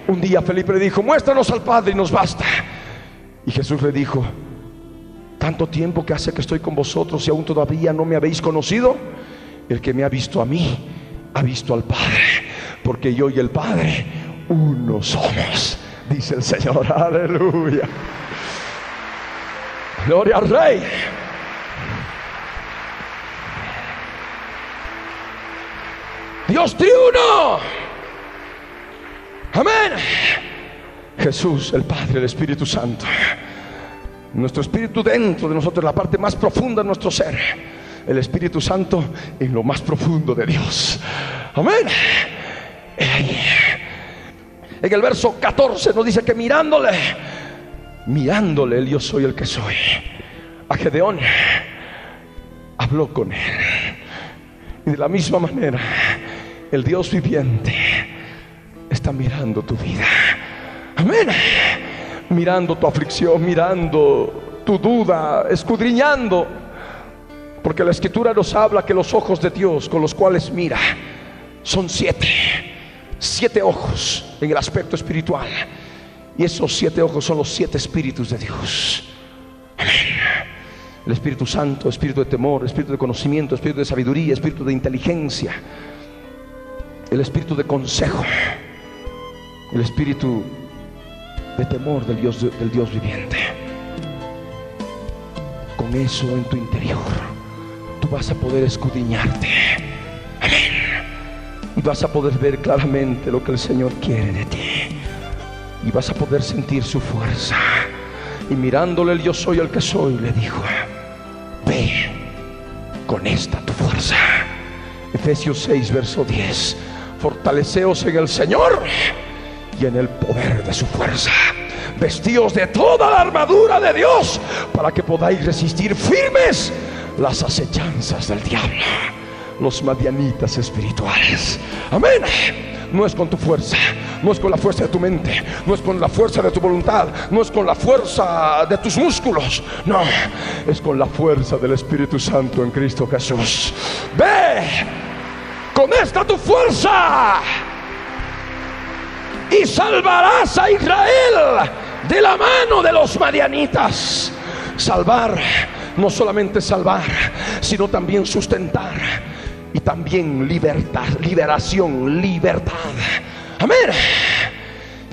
Un día Felipe le dijo, muéstranos al Padre y nos basta. Y Jesús le dijo, tanto tiempo que hace que estoy con vosotros y aún todavía no me habéis conocido. El que me ha visto a mí, ha visto al Padre. Porque yo y el Padre, uno somos, dice el Señor. Aleluya. Gloria al Rey. Dios uno. Amén. Jesús, el Padre, el Espíritu Santo. Nuestro espíritu dentro de nosotros, la parte más profunda de nuestro ser. El Espíritu Santo en lo más profundo de Dios. Amén. En el verso 14 nos dice que mirándole, mirándole, el yo soy el que soy. A Gedeón habló con él. Y de la misma manera, el Dios viviente está mirando tu vida. Amén. Mirando tu aflicción, mirando tu duda, escudriñando. Porque la escritura nos habla que los ojos de Dios con los cuales mira son siete. Siete ojos en el aspecto espiritual. Y esos siete ojos son los siete espíritus de Dios. Amén. El Espíritu Santo, espíritu de temor, espíritu de conocimiento, espíritu de sabiduría, espíritu de inteligencia, el espíritu de consejo, el espíritu de temor del Dios, del Dios viviente. Con eso en tu interior, tú vas a poder escudriñarte. Amén. Y vas a poder ver claramente lo que el Señor quiere de ti. Y vas a poder sentir su fuerza. Y mirándole el yo soy el que soy, le dijo, ve con esta tu fuerza. Efesios 6, verso 10. Fortaleceos en el Señor y en el poder de su fuerza. Vestíos de toda la armadura de Dios para que podáis resistir firmes las acechanzas del diablo, los madianitas espirituales. Amén. No es con tu fuerza, no es con la fuerza de tu mente, no es con la fuerza de tu voluntad, no es con la fuerza de tus músculos, no, es con la fuerza del Espíritu Santo en Cristo Jesús. Ve con esta tu fuerza y salvarás a Israel de la mano de los madianitas. Salvar, no solamente salvar, sino también sustentar y también libertad, liberación, libertad. Amén.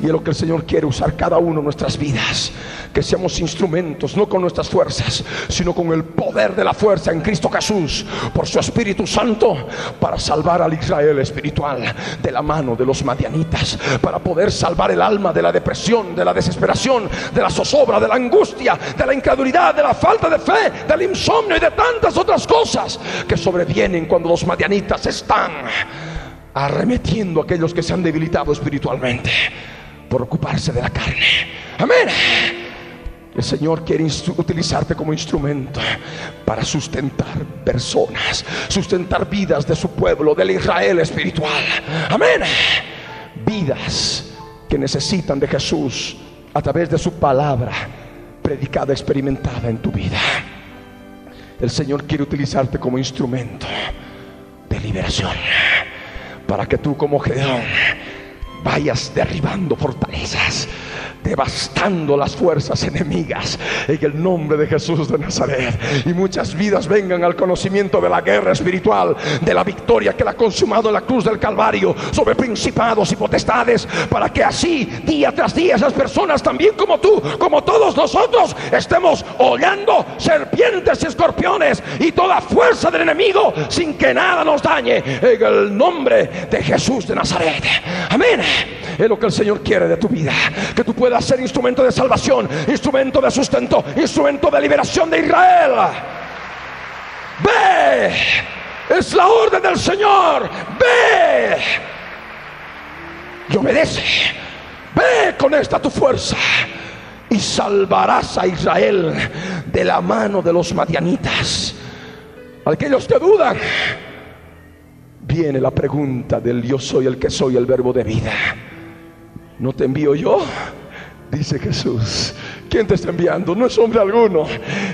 Y es lo que el Señor quiere usar cada uno de nuestras vidas. Que seamos instrumentos, no con nuestras fuerzas, sino con el poder de la fuerza en Cristo Jesús, por su Espíritu Santo, para salvar al Israel espiritual de la mano de los madianitas, para poder salvar el alma de la depresión, de la desesperación, de la zozobra, de la angustia, de la incredulidad, de la falta de fe, del insomnio y de tantas otras cosas que sobrevienen cuando los madianitas están arremetiendo a aquellos que se han debilitado espiritualmente por ocuparse de la carne. Amén. El Señor quiere utilizarte como instrumento para sustentar personas, sustentar vidas de su pueblo, del Israel espiritual. Amén. Vidas que necesitan de Jesús a través de su palabra predicada, experimentada en tu vida. El Señor quiere utilizarte como instrumento de liberación para que tú como Gedeón vayas derribando fortalezas devastando las fuerzas enemigas en el nombre de Jesús de Nazaret. Y muchas vidas vengan al conocimiento de la guerra espiritual, de la victoria que la ha consumado en la cruz del Calvario sobre principados y potestades, para que así día tras día esas personas también como tú, como todos nosotros, estemos hollando serpientes y escorpiones y toda fuerza del enemigo sin que nada nos dañe en el nombre de Jesús de Nazaret. Amén. Es lo que el Señor quiere de tu vida, que tú puedas ser instrumento de salvación, instrumento de sustento, instrumento de liberación de Israel. Ve, es la orden del Señor. Ve y obedece. Ve con esta tu fuerza y salvarás a Israel de la mano de los madianitas. Aquellos que dudan, viene la pregunta del yo soy el que soy el verbo de vida. ¿No te envío yo? Dice Jesús, ¿quién te está enviando? No es hombre alguno,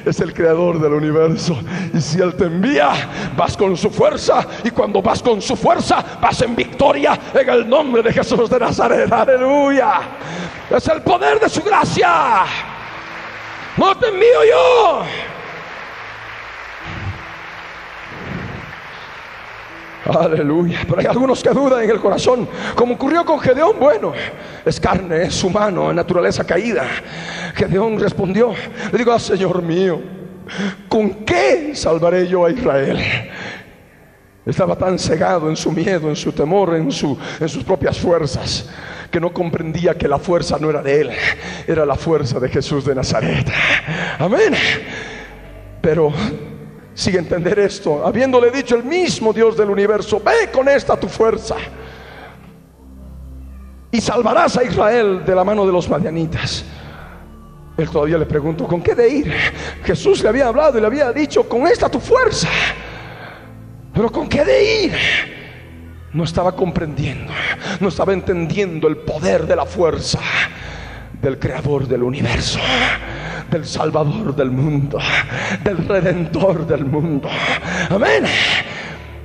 es el creador del universo. Y si Él te envía, vas con su fuerza. Y cuando vas con su fuerza, vas en victoria en el nombre de Jesús de Nazaret. Aleluya. Es el poder de su gracia. No te envío yo. Aleluya. Pero hay algunos que dudan en el corazón. Como ocurrió con Gedeón. Bueno, es carne, es humano, es naturaleza caída. Gedeón respondió. Le digo, ah, Señor mío, ¿con qué salvaré yo a Israel? Estaba tan cegado en su miedo, en su temor, en, su, en sus propias fuerzas, que no comprendía que la fuerza no era de él, era la fuerza de Jesús de Nazaret. Amén. Pero Sigue entender esto, habiéndole dicho el mismo Dios del universo, ve con esta tu fuerza y salvarás a Israel de la mano de los madianitas. Él todavía le preguntó, ¿con qué de ir? Jesús le había hablado y le había dicho, con esta tu fuerza. Pero ¿con qué de ir? No estaba comprendiendo, no estaba entendiendo el poder de la fuerza del creador del universo del Salvador del mundo, del Redentor del mundo. Amén.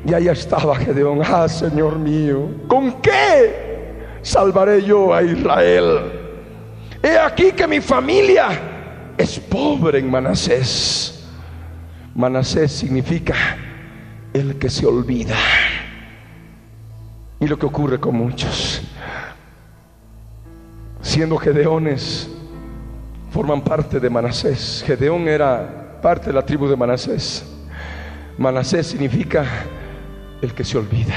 Y ahí estaba Gedeón, ah Señor mío, ¿con qué salvaré yo a Israel? He aquí que mi familia es pobre en Manasés. Manasés significa el que se olvida. Y lo que ocurre con muchos, siendo Gedeones, forman parte de Manasés. Gedeón era parte de la tribu de Manasés. Manasés significa el que se olvida.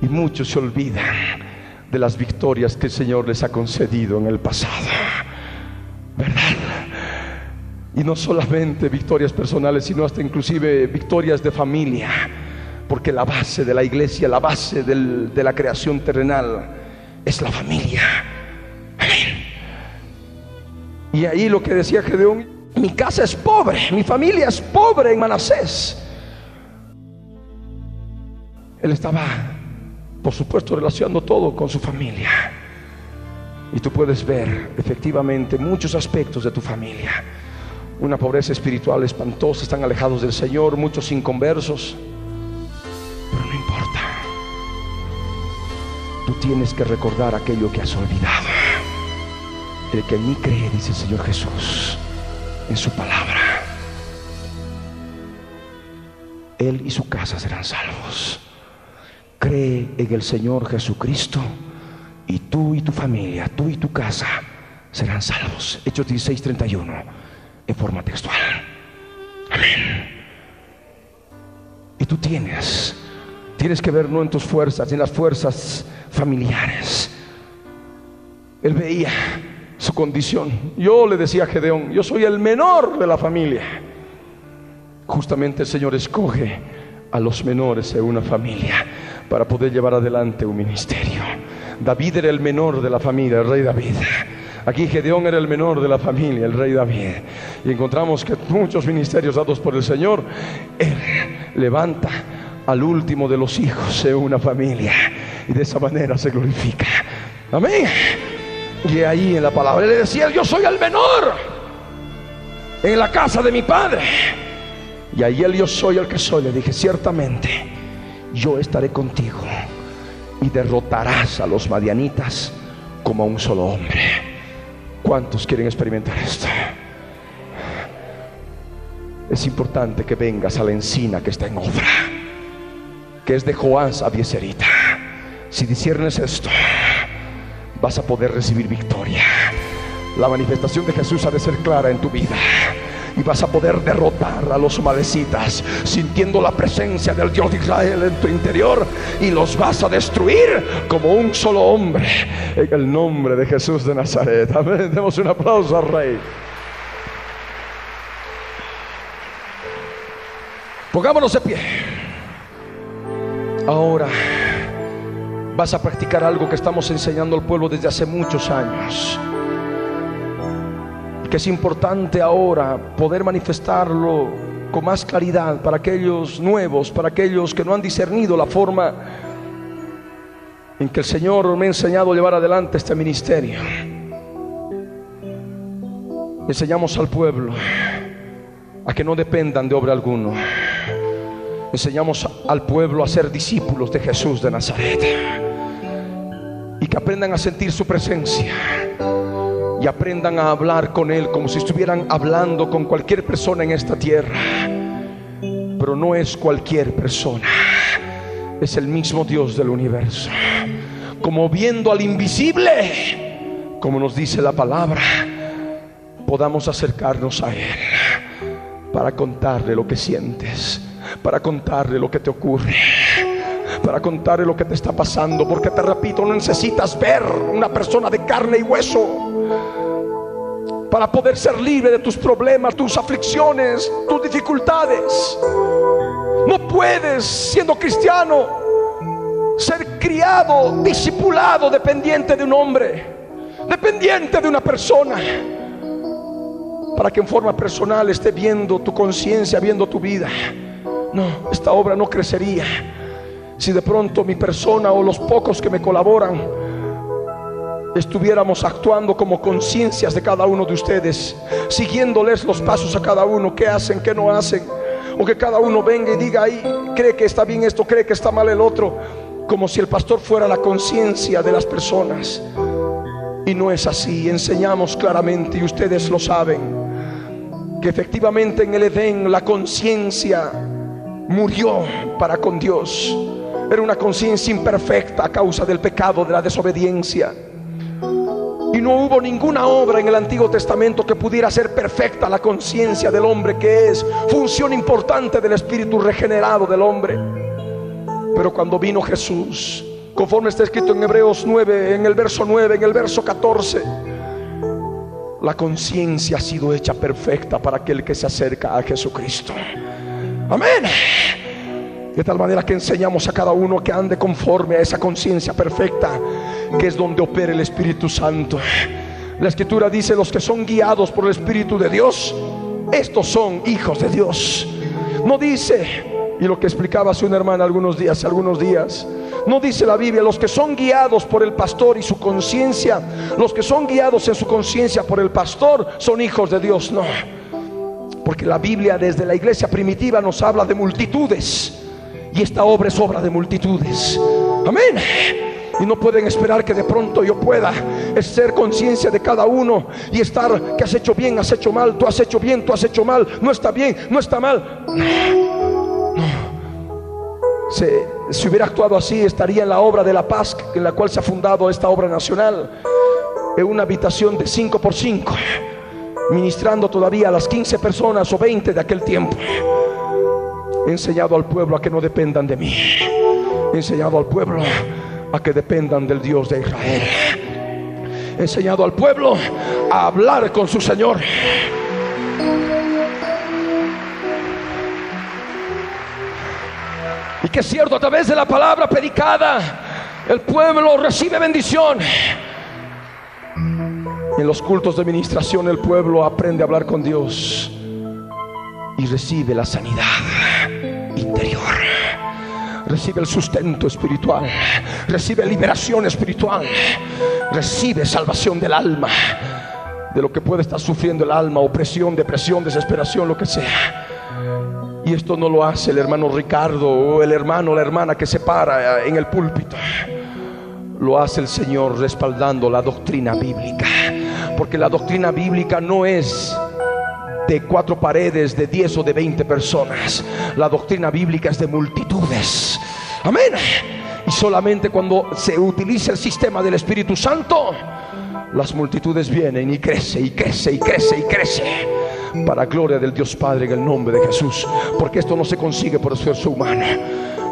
Y muchos se olvidan de las victorias que el Señor les ha concedido en el pasado. ¿Verdad? Y no solamente victorias personales, sino hasta inclusive victorias de familia. Porque la base de la iglesia, la base de la creación terrenal es la familia. Amén. Y ahí lo que decía Gedeón, mi casa es pobre, mi familia es pobre en Manasés. Él estaba, por supuesto, relacionando todo con su familia. Y tú puedes ver efectivamente muchos aspectos de tu familia. Una pobreza espiritual espantosa, están alejados del Señor, muchos inconversos. Pero no importa. Tú tienes que recordar aquello que has olvidado. El que en mí cree, dice el Señor Jesús, en su palabra. Él y su casa serán salvos. Cree en el Señor Jesucristo y tú y tu familia, tú y tu casa serán salvos. Hechos 16:31 en forma textual. Amén. Y tú tienes, tienes que ver no en tus fuerzas, en las fuerzas familiares. Él veía su condición. Yo le decía a Gedeón, yo soy el menor de la familia. Justamente el Señor escoge a los menores de una familia para poder llevar adelante un ministerio. David era el menor de la familia, el rey David. Aquí Gedeón era el menor de la familia, el rey David. Y encontramos que muchos ministerios dados por el Señor, Él levanta al último de los hijos de una familia. Y de esa manera se glorifica. Amén. Y ahí en la palabra le decía, yo soy el menor en la casa de mi padre. Y ahí él, yo soy el que soy. Le dije, ciertamente yo estaré contigo y derrotarás a los madianitas como a un solo hombre. ¿Cuántos quieren experimentar esto? Es importante que vengas a la encina que está en obra, que es de Joás a Bieserita. Si disiernes esto, vas a poder recibir victoria. La manifestación de Jesús ha de ser clara en tu vida y vas a poder derrotar a los malecitas sintiendo la presencia del Dios de Israel en tu interior y los vas a destruir como un solo hombre en el nombre de Jesús de Nazaret. Amén. Demos un aplauso al Rey. Pongámonos de pie. Ahora vas a practicar algo que estamos enseñando al pueblo desde hace muchos años que es importante ahora poder manifestarlo con más claridad para aquellos nuevos, para aquellos que no han discernido la forma en que el Señor me ha enseñado a llevar adelante este ministerio. Enseñamos al pueblo a que no dependan de obra alguno. Enseñamos al pueblo a ser discípulos de Jesús de Nazaret y que aprendan a sentir su presencia y aprendan a hablar con Él como si estuvieran hablando con cualquier persona en esta tierra. Pero no es cualquier persona, es el mismo Dios del universo. Como viendo al invisible, como nos dice la palabra, podamos acercarnos a Él para contarle lo que sientes, para contarle lo que te ocurre para contarle lo que te está pasando. Porque te repito, no necesitas ver una persona de carne y hueso para poder ser libre de tus problemas, tus aflicciones, tus dificultades. No puedes, siendo cristiano, ser criado, discipulado, dependiente de un hombre, dependiente de una persona, para que en forma personal esté viendo tu conciencia, viendo tu vida. No, esta obra no crecería si de pronto mi persona o los pocos que me colaboran estuviéramos actuando como conciencias de cada uno de ustedes, siguiéndoles los pasos a cada uno, qué hacen, qué no hacen, O que cada uno venga y diga ahí, cree que está bien esto, cree que está mal el otro, como si el pastor fuera la conciencia de las personas. Y no es así, enseñamos claramente y ustedes lo saben, que efectivamente en el Edén la conciencia murió para con Dios. Era una conciencia imperfecta a causa del pecado, de la desobediencia. Y no hubo ninguna obra en el Antiguo Testamento que pudiera ser perfecta la conciencia del hombre, que es función importante del espíritu regenerado del hombre. Pero cuando vino Jesús, conforme está escrito en Hebreos 9, en el verso 9, en el verso 14, la conciencia ha sido hecha perfecta para aquel que se acerca a Jesucristo. Amén. De tal manera que enseñamos a cada uno que ande conforme a esa conciencia perfecta, que es donde opera el Espíritu Santo. La escritura dice, los que son guiados por el Espíritu de Dios, estos son hijos de Dios. No dice, y lo que explicaba hace una hermana algunos días, algunos días, no dice la Biblia, los que son guiados por el pastor y su conciencia, los que son guiados en su conciencia por el pastor, son hijos de Dios. No, porque la Biblia desde la iglesia primitiva nos habla de multitudes. Y esta obra es obra de multitudes. Amén. Y no pueden esperar que de pronto yo pueda ser conciencia de cada uno y estar que has hecho bien, has hecho mal, tú has hecho bien, tú has hecho mal, no está bien, no está mal. No, si hubiera actuado así, estaría en la obra de la paz en la cual se ha fundado esta obra nacional, en una habitación de 5 por 5 ministrando todavía a las 15 personas o 20 de aquel tiempo. He enseñado al pueblo a que no dependan de mí. He enseñado al pueblo a que dependan del Dios de Israel. He enseñado al pueblo a hablar con su Señor. Y que es cierto, a través de la palabra predicada, el pueblo recibe bendición. En los cultos de ministración el pueblo aprende a hablar con Dios y recibe la sanidad interior. Recibe el sustento espiritual, recibe liberación espiritual, recibe salvación del alma, de lo que puede estar sufriendo el alma, opresión, depresión, desesperación, lo que sea. Y esto no lo hace el hermano Ricardo o el hermano o la hermana que se para en el púlpito. Lo hace el Señor respaldando la doctrina bíblica porque la doctrina bíblica no es de cuatro paredes, de diez o de veinte personas. La doctrina bíblica es de multitudes. Amén. Y solamente cuando se utiliza el sistema del Espíritu Santo, las multitudes vienen y crece y crece y crece y crece. Para gloria del Dios Padre en el nombre de Jesús. Porque esto no se consigue por esfuerzo humano.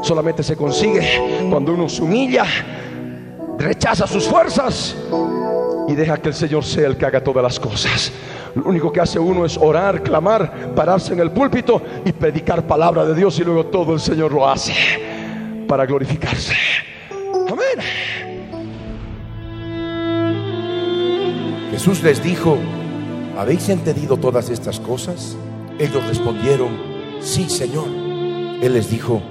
Solamente se consigue cuando uno se humilla, rechaza sus fuerzas y deja que el Señor sea el que haga todas las cosas. Lo único que hace uno es orar, clamar, pararse en el púlpito y predicar palabra de Dios y luego todo el Señor lo hace para glorificarse. Amén. Jesús les dijo, ¿habéis entendido todas estas cosas? Ellos respondieron, sí, Señor. Él les dijo,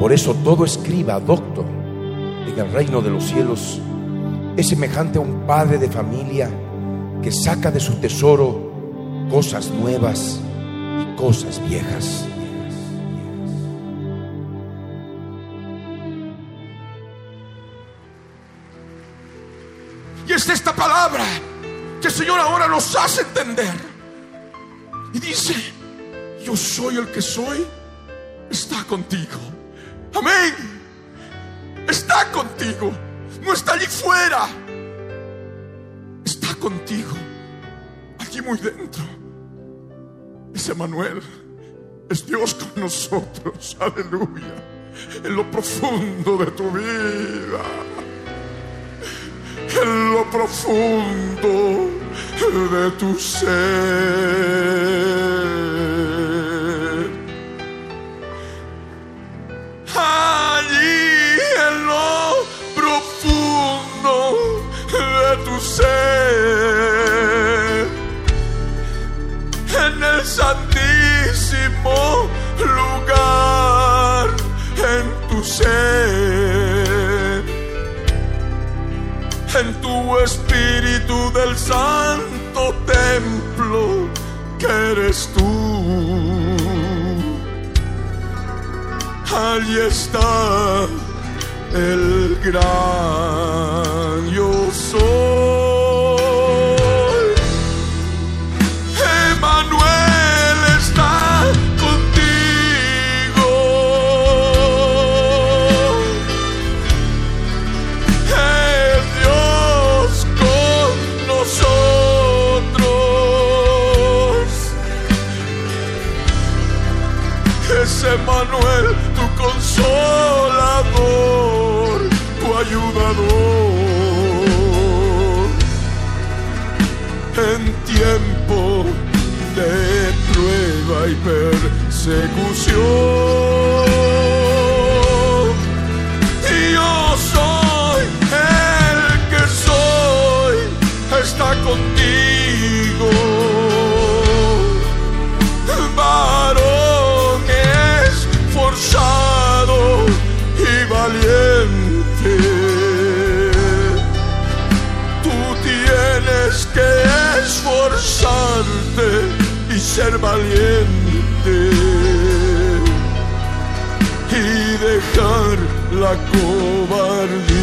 por eso todo escriba, doctor, en el reino de los cielos es semejante a un padre de familia que saca de su tesoro cosas nuevas y cosas viejas. Y es esta palabra que el Señor ahora nos hace entender. Y dice, yo soy el que soy, está contigo. Amén. Está contigo no está allí fuera, contigo, allí muy dentro. Es Emanuel, es Dios con nosotros, aleluya, en lo profundo de tu vida, en lo profundo de tu ser. Ser en el santísimo lugar en tu ser. En tu espíritu del santo templo que eres tú. Allí está el gran yo soy. Persecución. Ser valiente y dejar la cobardía.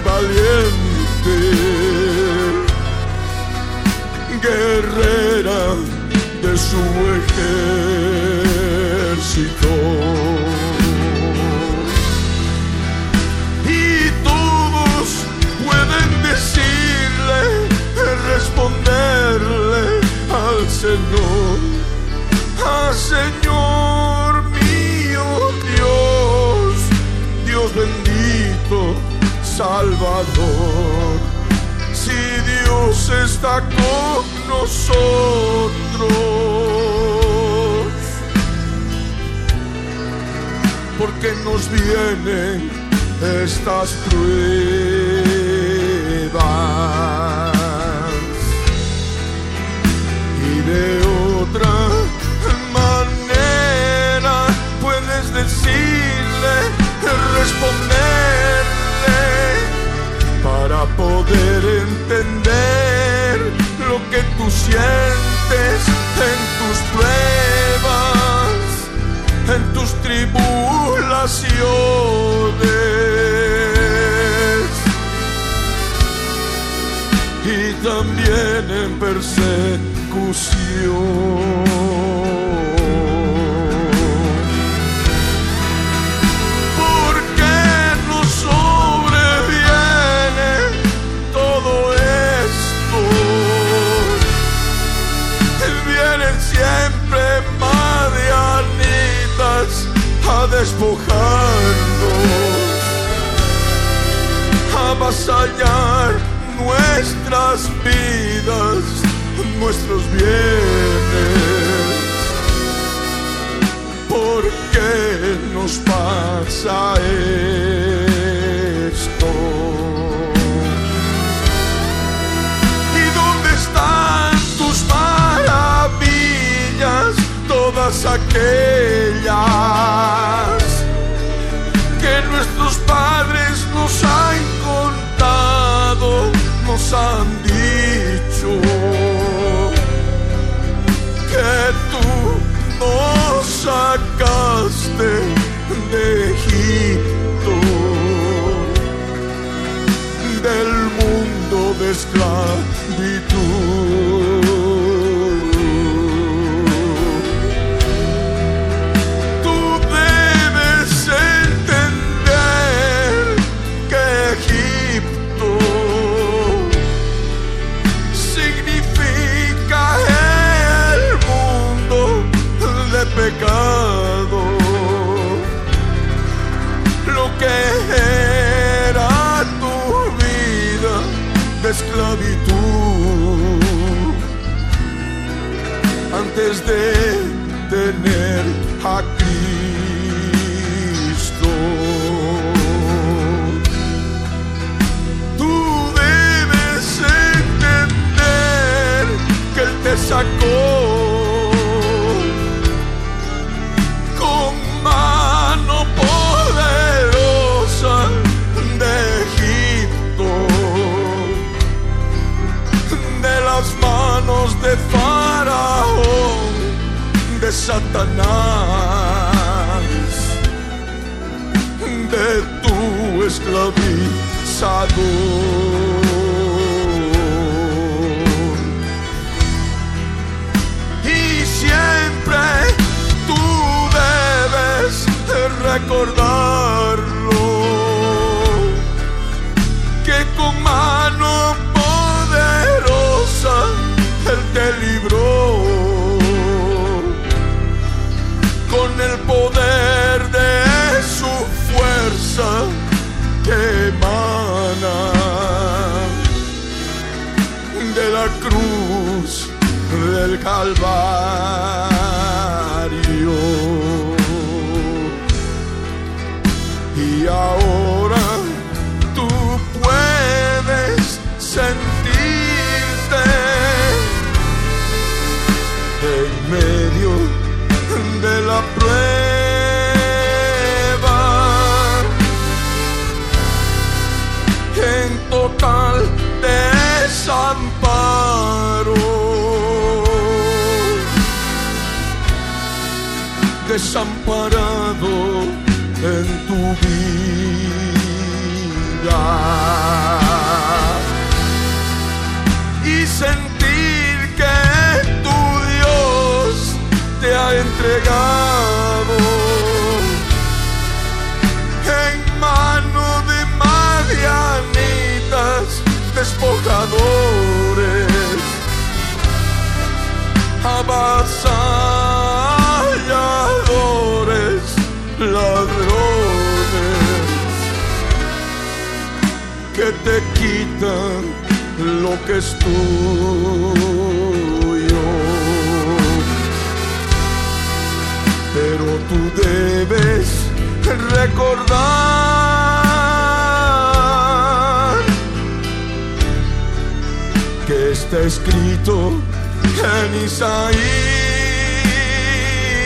Valiente guerrera de su ejército. Y todos pueden decirle, responderle al Señor, al Señor Salvador si Dios está con nosotros. Porque nos vienen estas pruebas y de otra manera puedes decirle, responderle para poder entender lo que tú sientes en tus pruebas, en tus tribulaciones y también en persecución. Siempre madianitas a despojarnos, a avasallar nuestras vidas, nuestros bienes. ¿Por qué nos pasa esto? ¿Y dónde están tus maravillas, todas aquellas que nuestros padres nos han contado, nos han dicho? que tú nos sacaste de Egipto,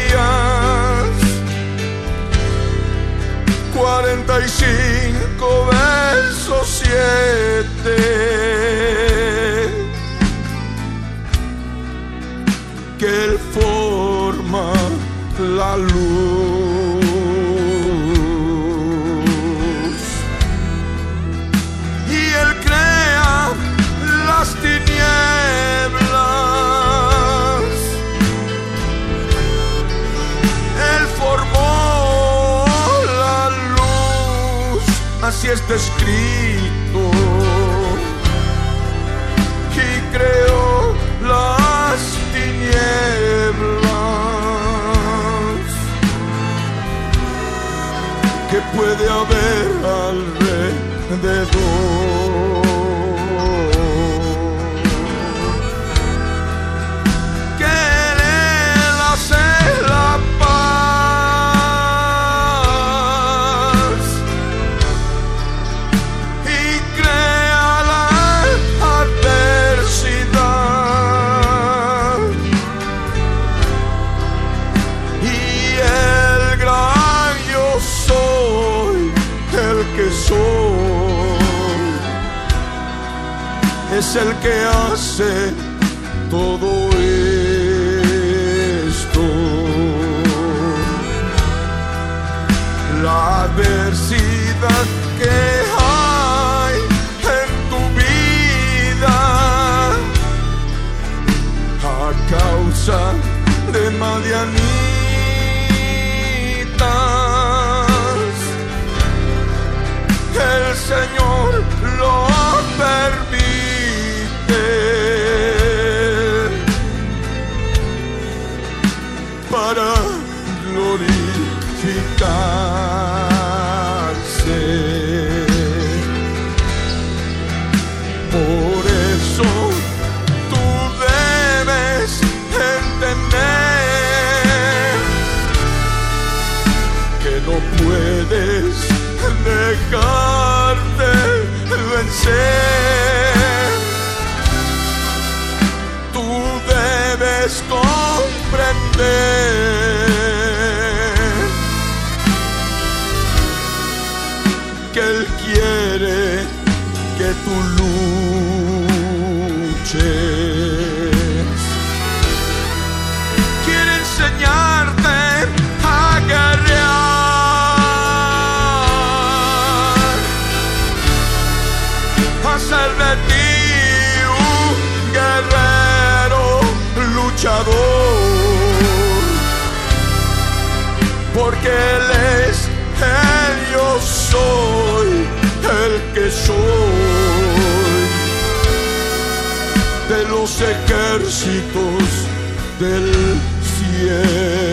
días, 45 verso 7, que él forma la luz. destas crises el que hace Por eso tú debes entender que no puedes dejarte vencer. ejércitos del cielo.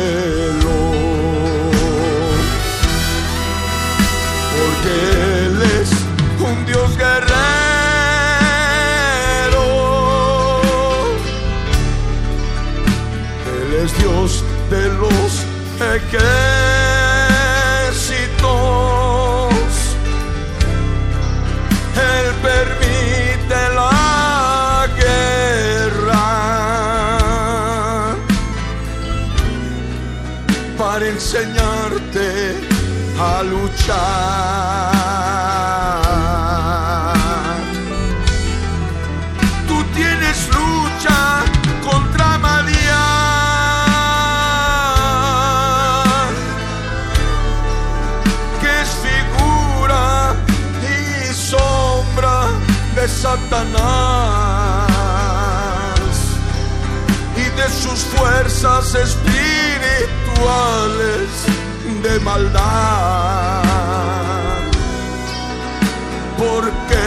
porque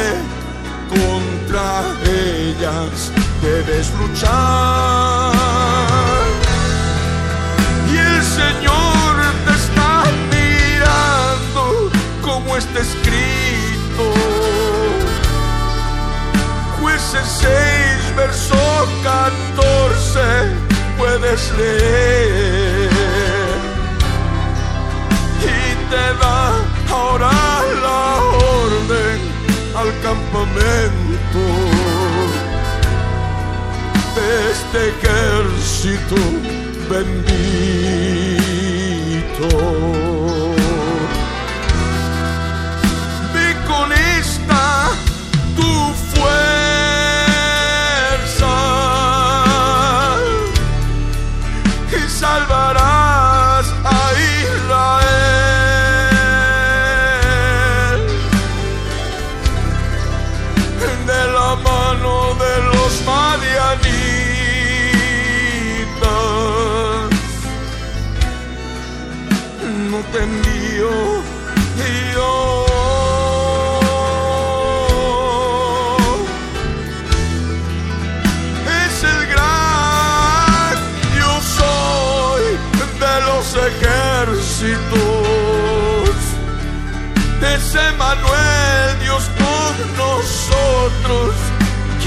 contra ellas debes luchar. Y el Señor te está mirando como está escrito. Jueces 6, verso 14, puedes leer. momento de este ejército bendito.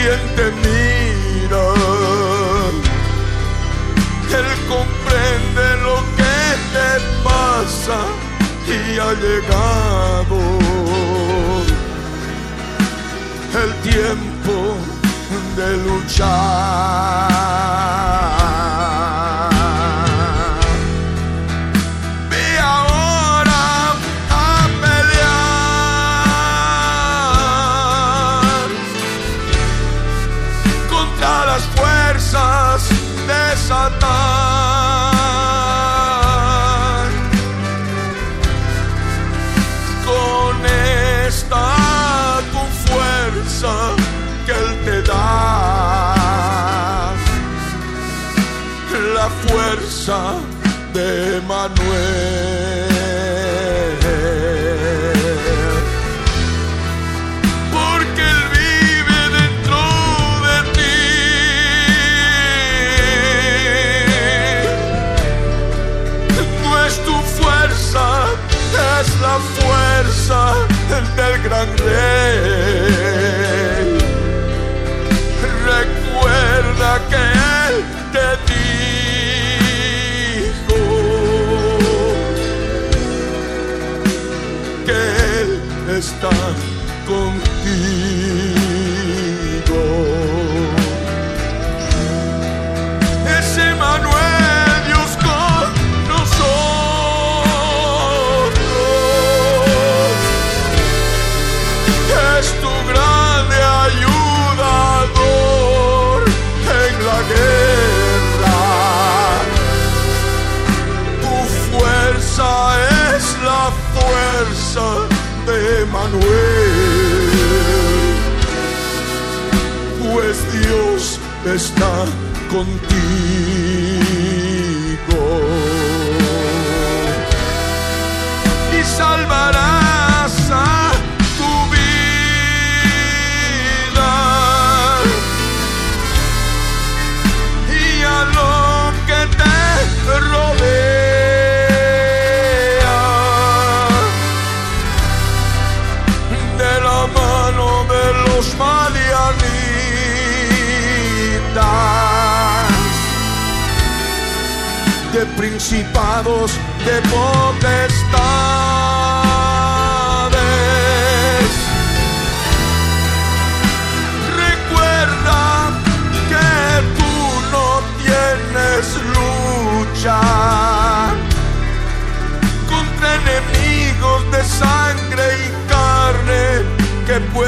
quien te mira. Él comprende lo que te pasa y ha llegado el tiempo de luchar. de Manuel.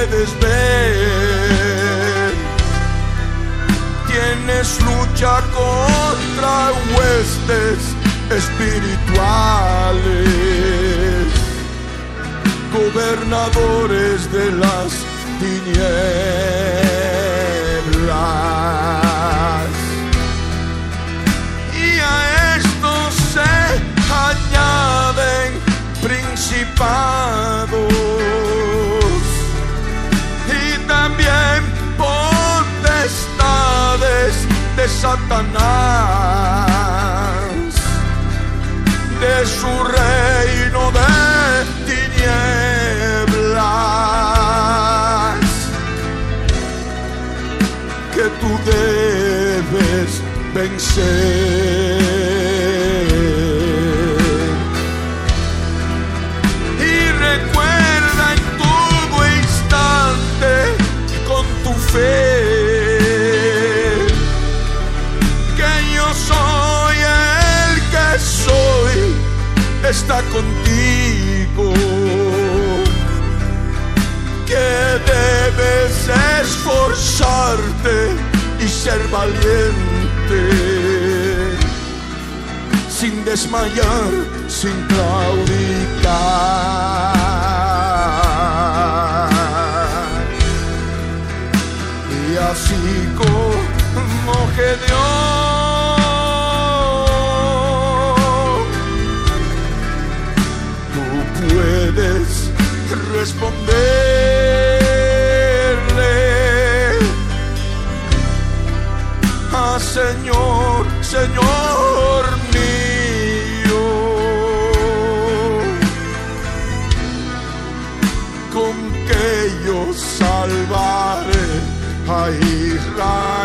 Puedes ver. Tienes lucha contra huestes espirituales, gobernadores de las tinieblas. Y a esto se añaden principados de Satanás, de su reino de tinieblas que tú debes vencer. Y recuerda en todo instante con tu fe está contigo. Que debes esforzarte y ser valiente sin desmayar, sin claudicar. Y así como Gedeón, responderle ah, Señor, Señor mío, con que yo salvaré a Israel.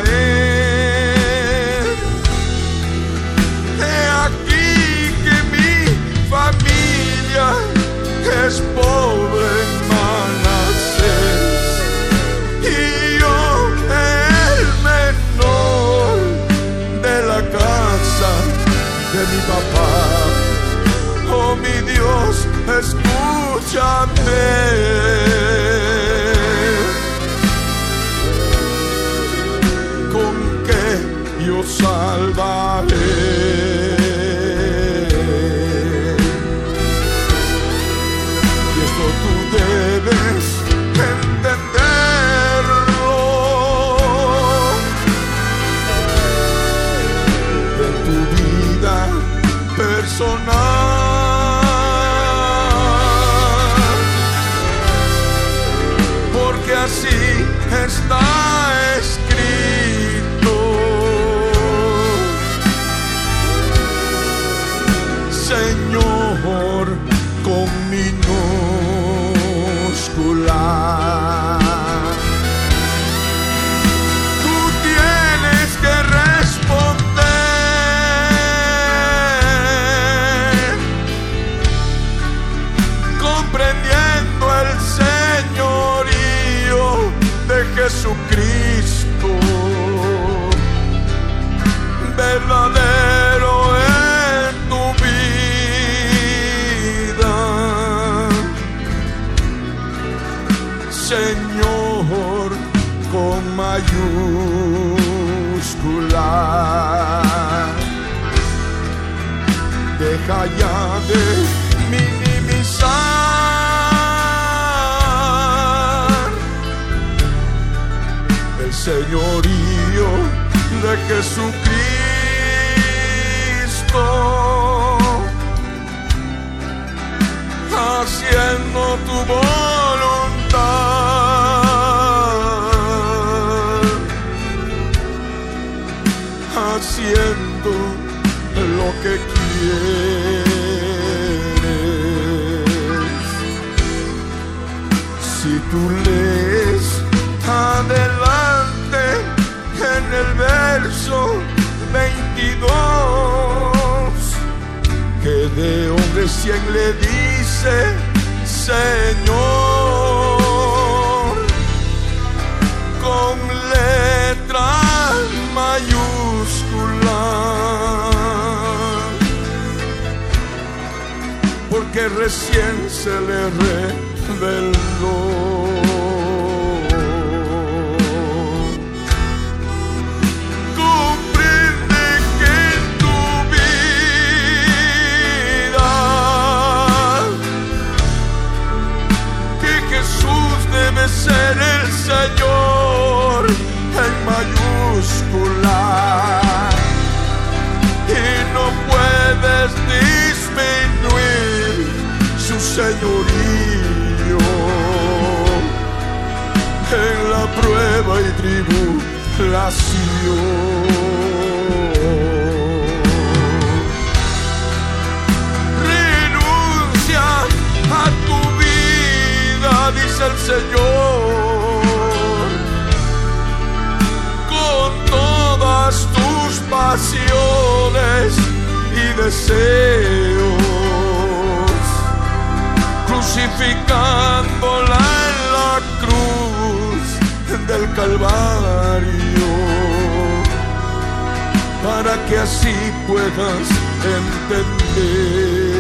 Señorío de Jesucristo, haciendo tu voluntad, haciendo cien le dice, Señor, con letra mayúscula, porque recién se le reveló. Señor en mayúscula. Y no puedes disminuir su señorío. En la prueba y tribulación. Renuncia a tu vida, dice el Señor, tus pasiones y deseos, crucificándola en la cruz del Calvario, para que así puedas entender.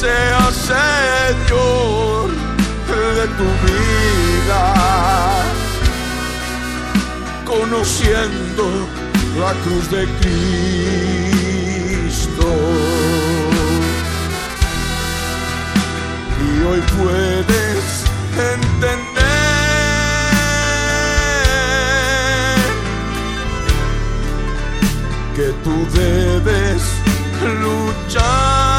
Sea señor de tu vida conociendo la cruz de Cristo. Y hoy puedes entender que tú debes luchar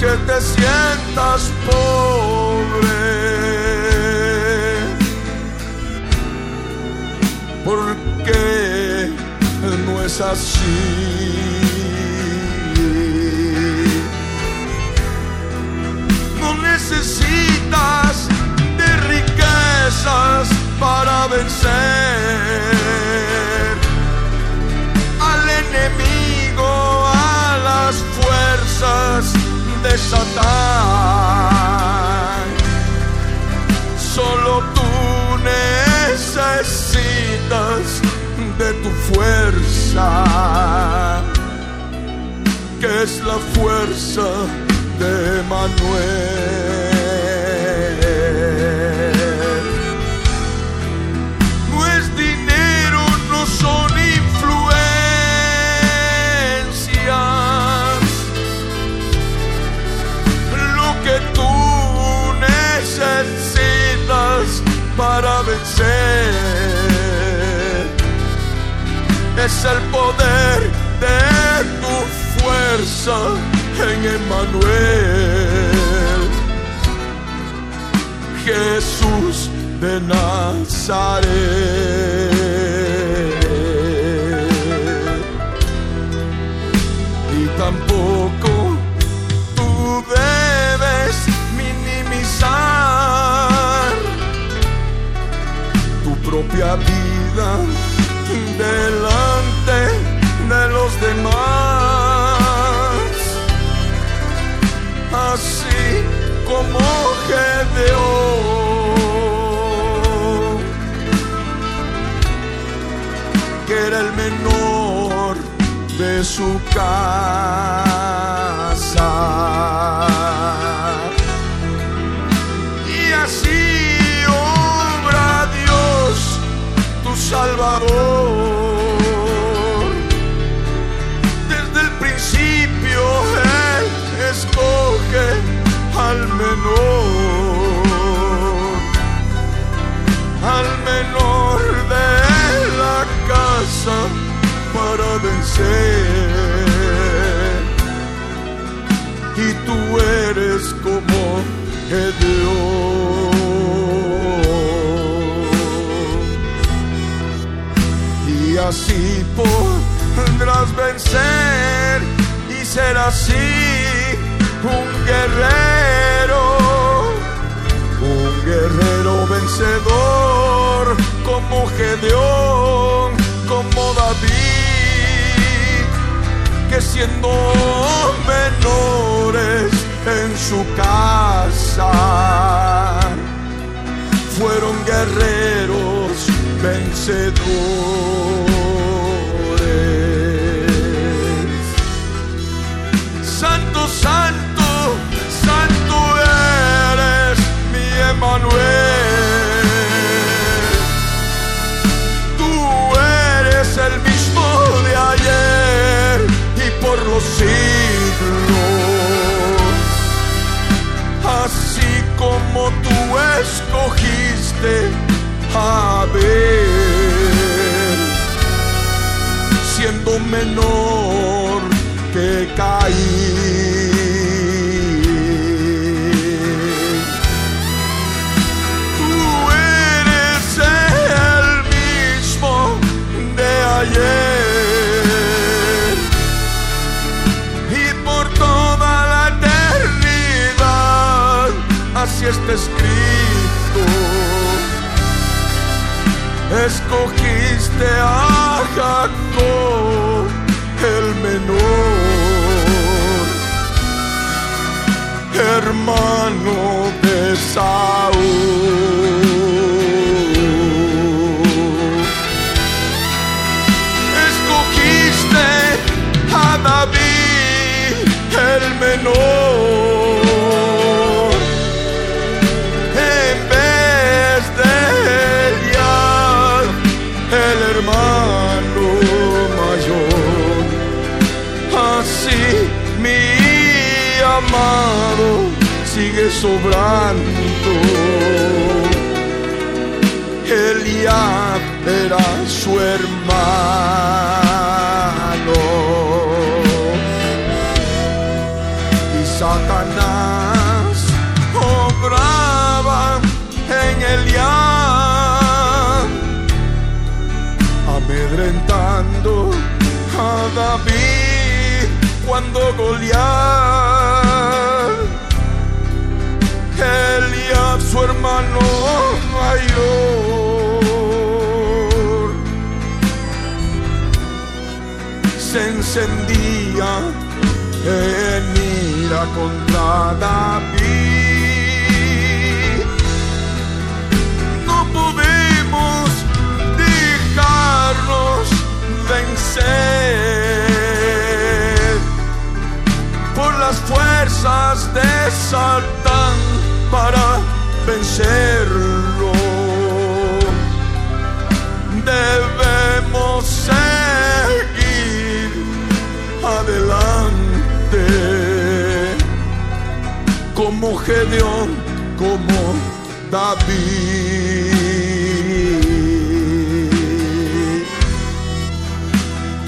que te sientas pobre, porque no es así. No necesitas de riquezas para vencer al enemigo, a las fuerzas de Satán. Solo tú necesitas de tu fuerza, que es la fuerza de Manuel. Es el poder de tu fuerza en Emmanuel. Jesús de Nazaret. Propia vida delante de los demás. Así como Gedeón, que era el menor de su casa. Y tú eres como Gedeón. Y así podrás vencer y ser así un guerrero, un guerrero vencedor como Gedeón, como David, menores en su casa fueron guerreros vencedores. Santo, santo, santo eres mi Emanuel. Por los siglos. Así como tú escogiste a Abel siendo menor que Caín. Está escrito. Escogiste a Jacob, el menor, hermano de Saúl. Escogiste a David, el menor, amado sigue sobrando. Eliab era su hermano. Y Satanás obraba en Eliab amedrentando a David cuando Goliat, Eliab, su hermano mayor, se encendía en ira contra David. No podemos dejarnos vencer por las fuerzas de Satán para vencerlo. Debemos seguir adelante como Gedeón, como David.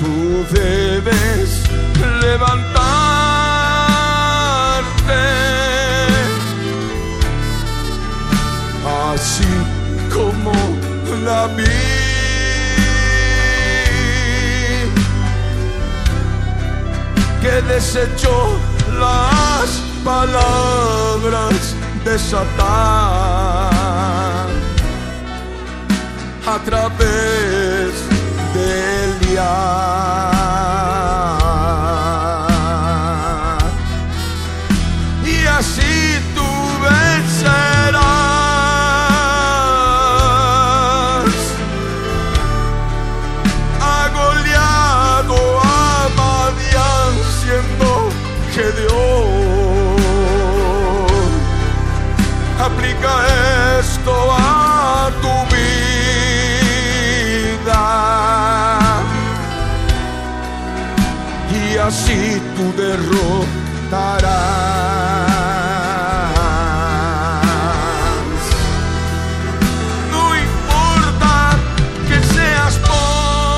Tú debes levantarte así David, que desechó las palabras de Satán a través de Elias. Así tú derrotarás. No importa que seas pobre,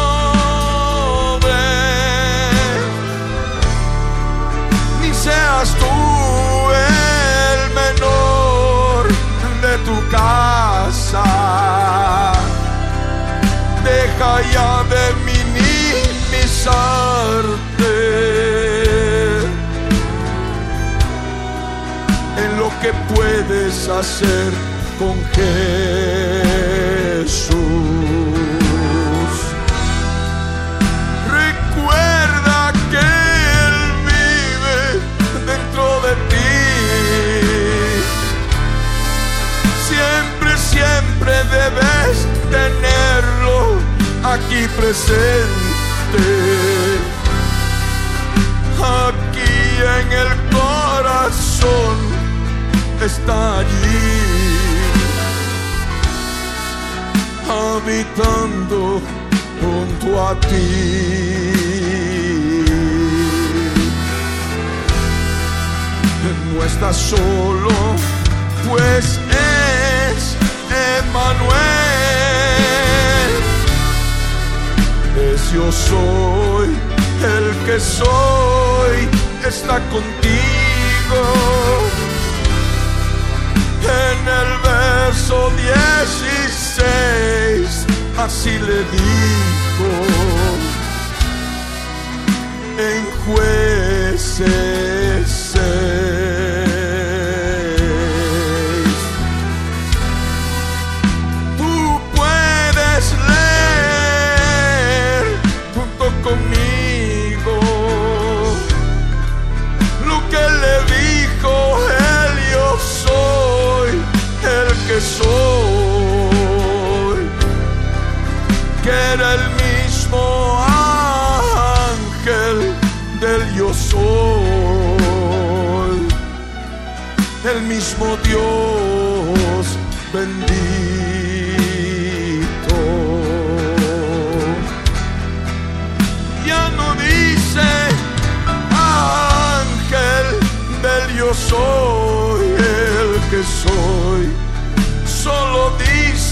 ni seas tú el menor de tu casa. Puedes hacer con Jesús. Recuerda que Él vive dentro de ti. Siempre, siempre debes tenerlo aquí presente. Está allí. Habitando junto a ti. no estás solo, pues es Emanuel. Es yo soy el que soy, está contigo. En el verso 16, así le dijo en que soy, que era el mismo ángel del yo soy, el mismo Dios bendito.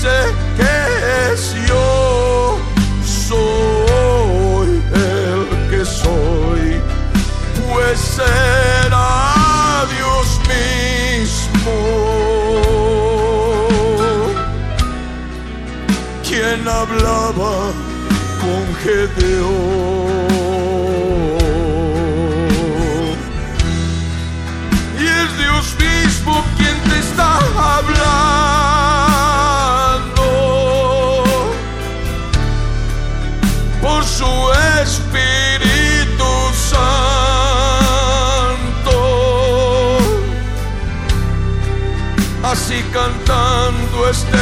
Dice que es yo. Soy el que soy, pues será Dios mismo. Quien hablaba con Gedeón. just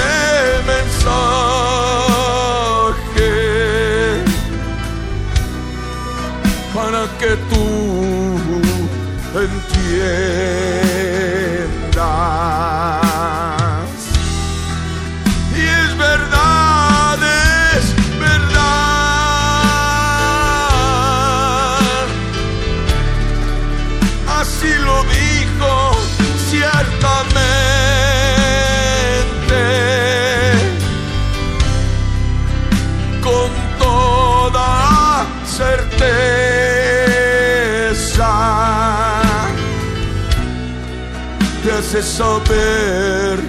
saber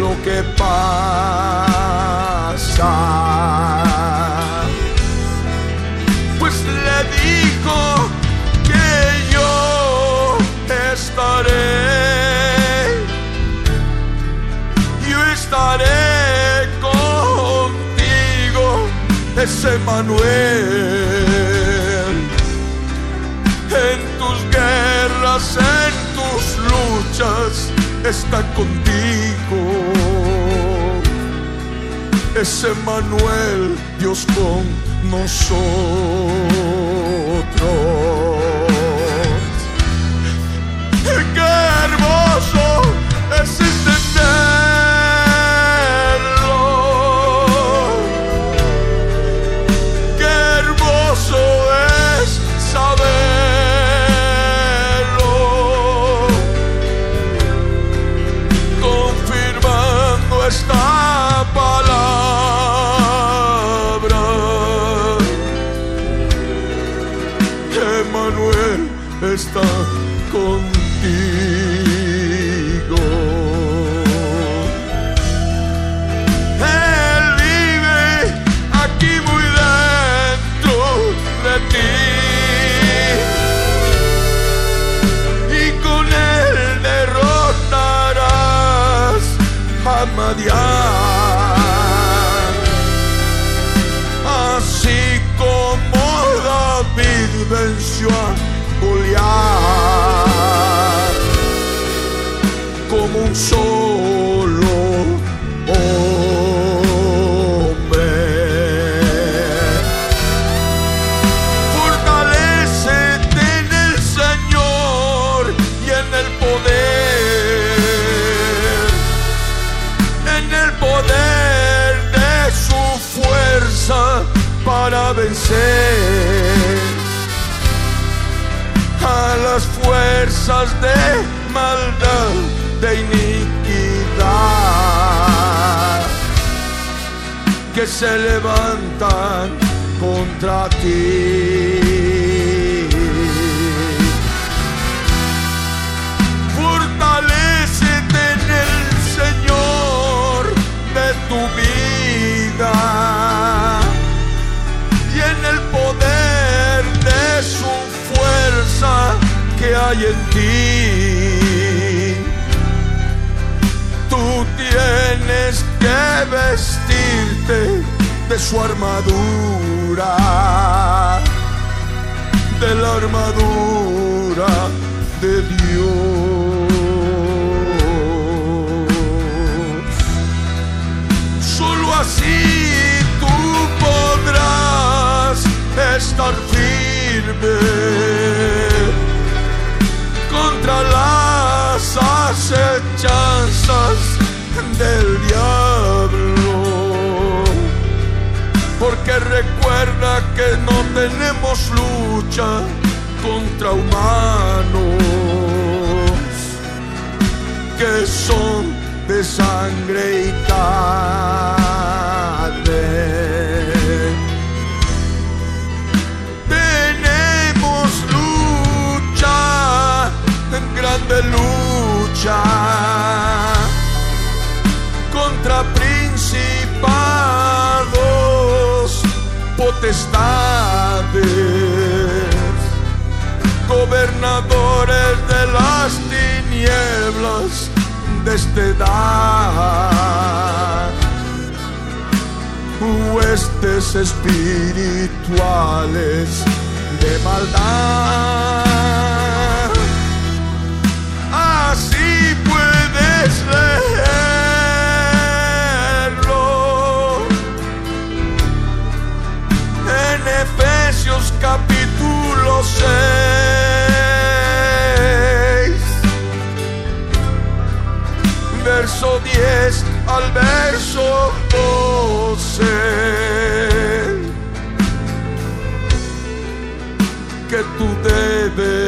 lo que pasa. Pues le dijo que yo estaré, yo estaré contigo, ese Manuel, está contigo. Ese Manuel, Dios con nosotros. Contigo. Él vive aquí muy dentro de ti. Y con él derrotarás a Madián. Solo hombre. Fortalécete en el Señor y en el poder, en el poder de su fuerza para vencer a las fuerzas de que se levantan contra ti. Fortalécete en el Señor de tu vida y en el poder de su fuerza que hay en ti. Tú tienes que vestirte de su armadura, de la armadura de Dios. Solo así tú podrás estar firme contra las acechanzas del Porque recuerda que no tenemos lucha contra humanos que son de sangre y carne. Tenemos lucha, grande lucha, potestades, gobernadores de las tinieblas de esta edad huestes espirituales de maldad. Así puedes leerlo 6. Verso 10 al verso 12. que tú debes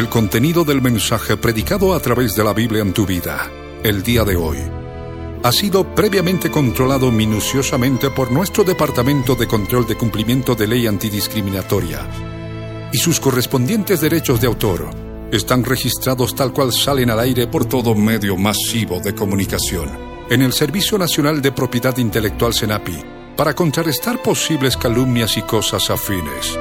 El contenido del mensaje predicado a través de la Biblia en tu vida, el día de hoy, ha sido previamente controlado minuciosamente por nuestro Departamento de Control de Cumplimiento de Ley Antidiscriminatoria y sus correspondientes derechos de autor están registrados tal cual salen al aire por todo medio masivo de comunicación en el Servicio Nacional de Propiedad Intelectual SENAPI para contrarrestar posibles calumnias y cosas afines.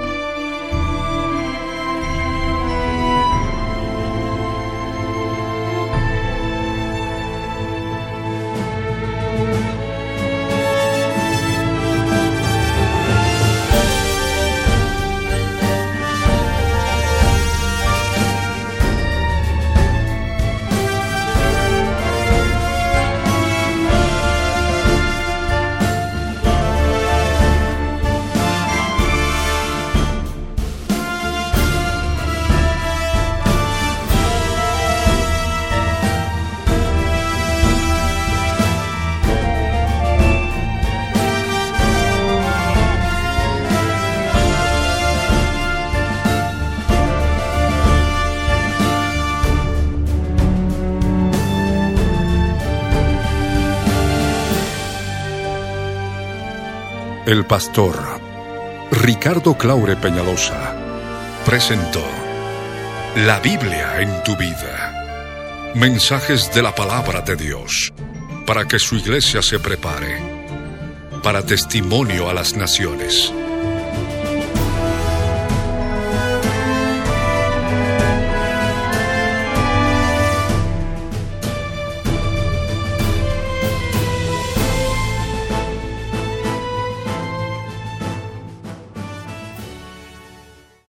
Pastor Ricardo Claure Peñalosa presentó La Biblia en tu vida. Mensajes de la palabra de Dios para que su iglesia se prepare para testimonio a las naciones.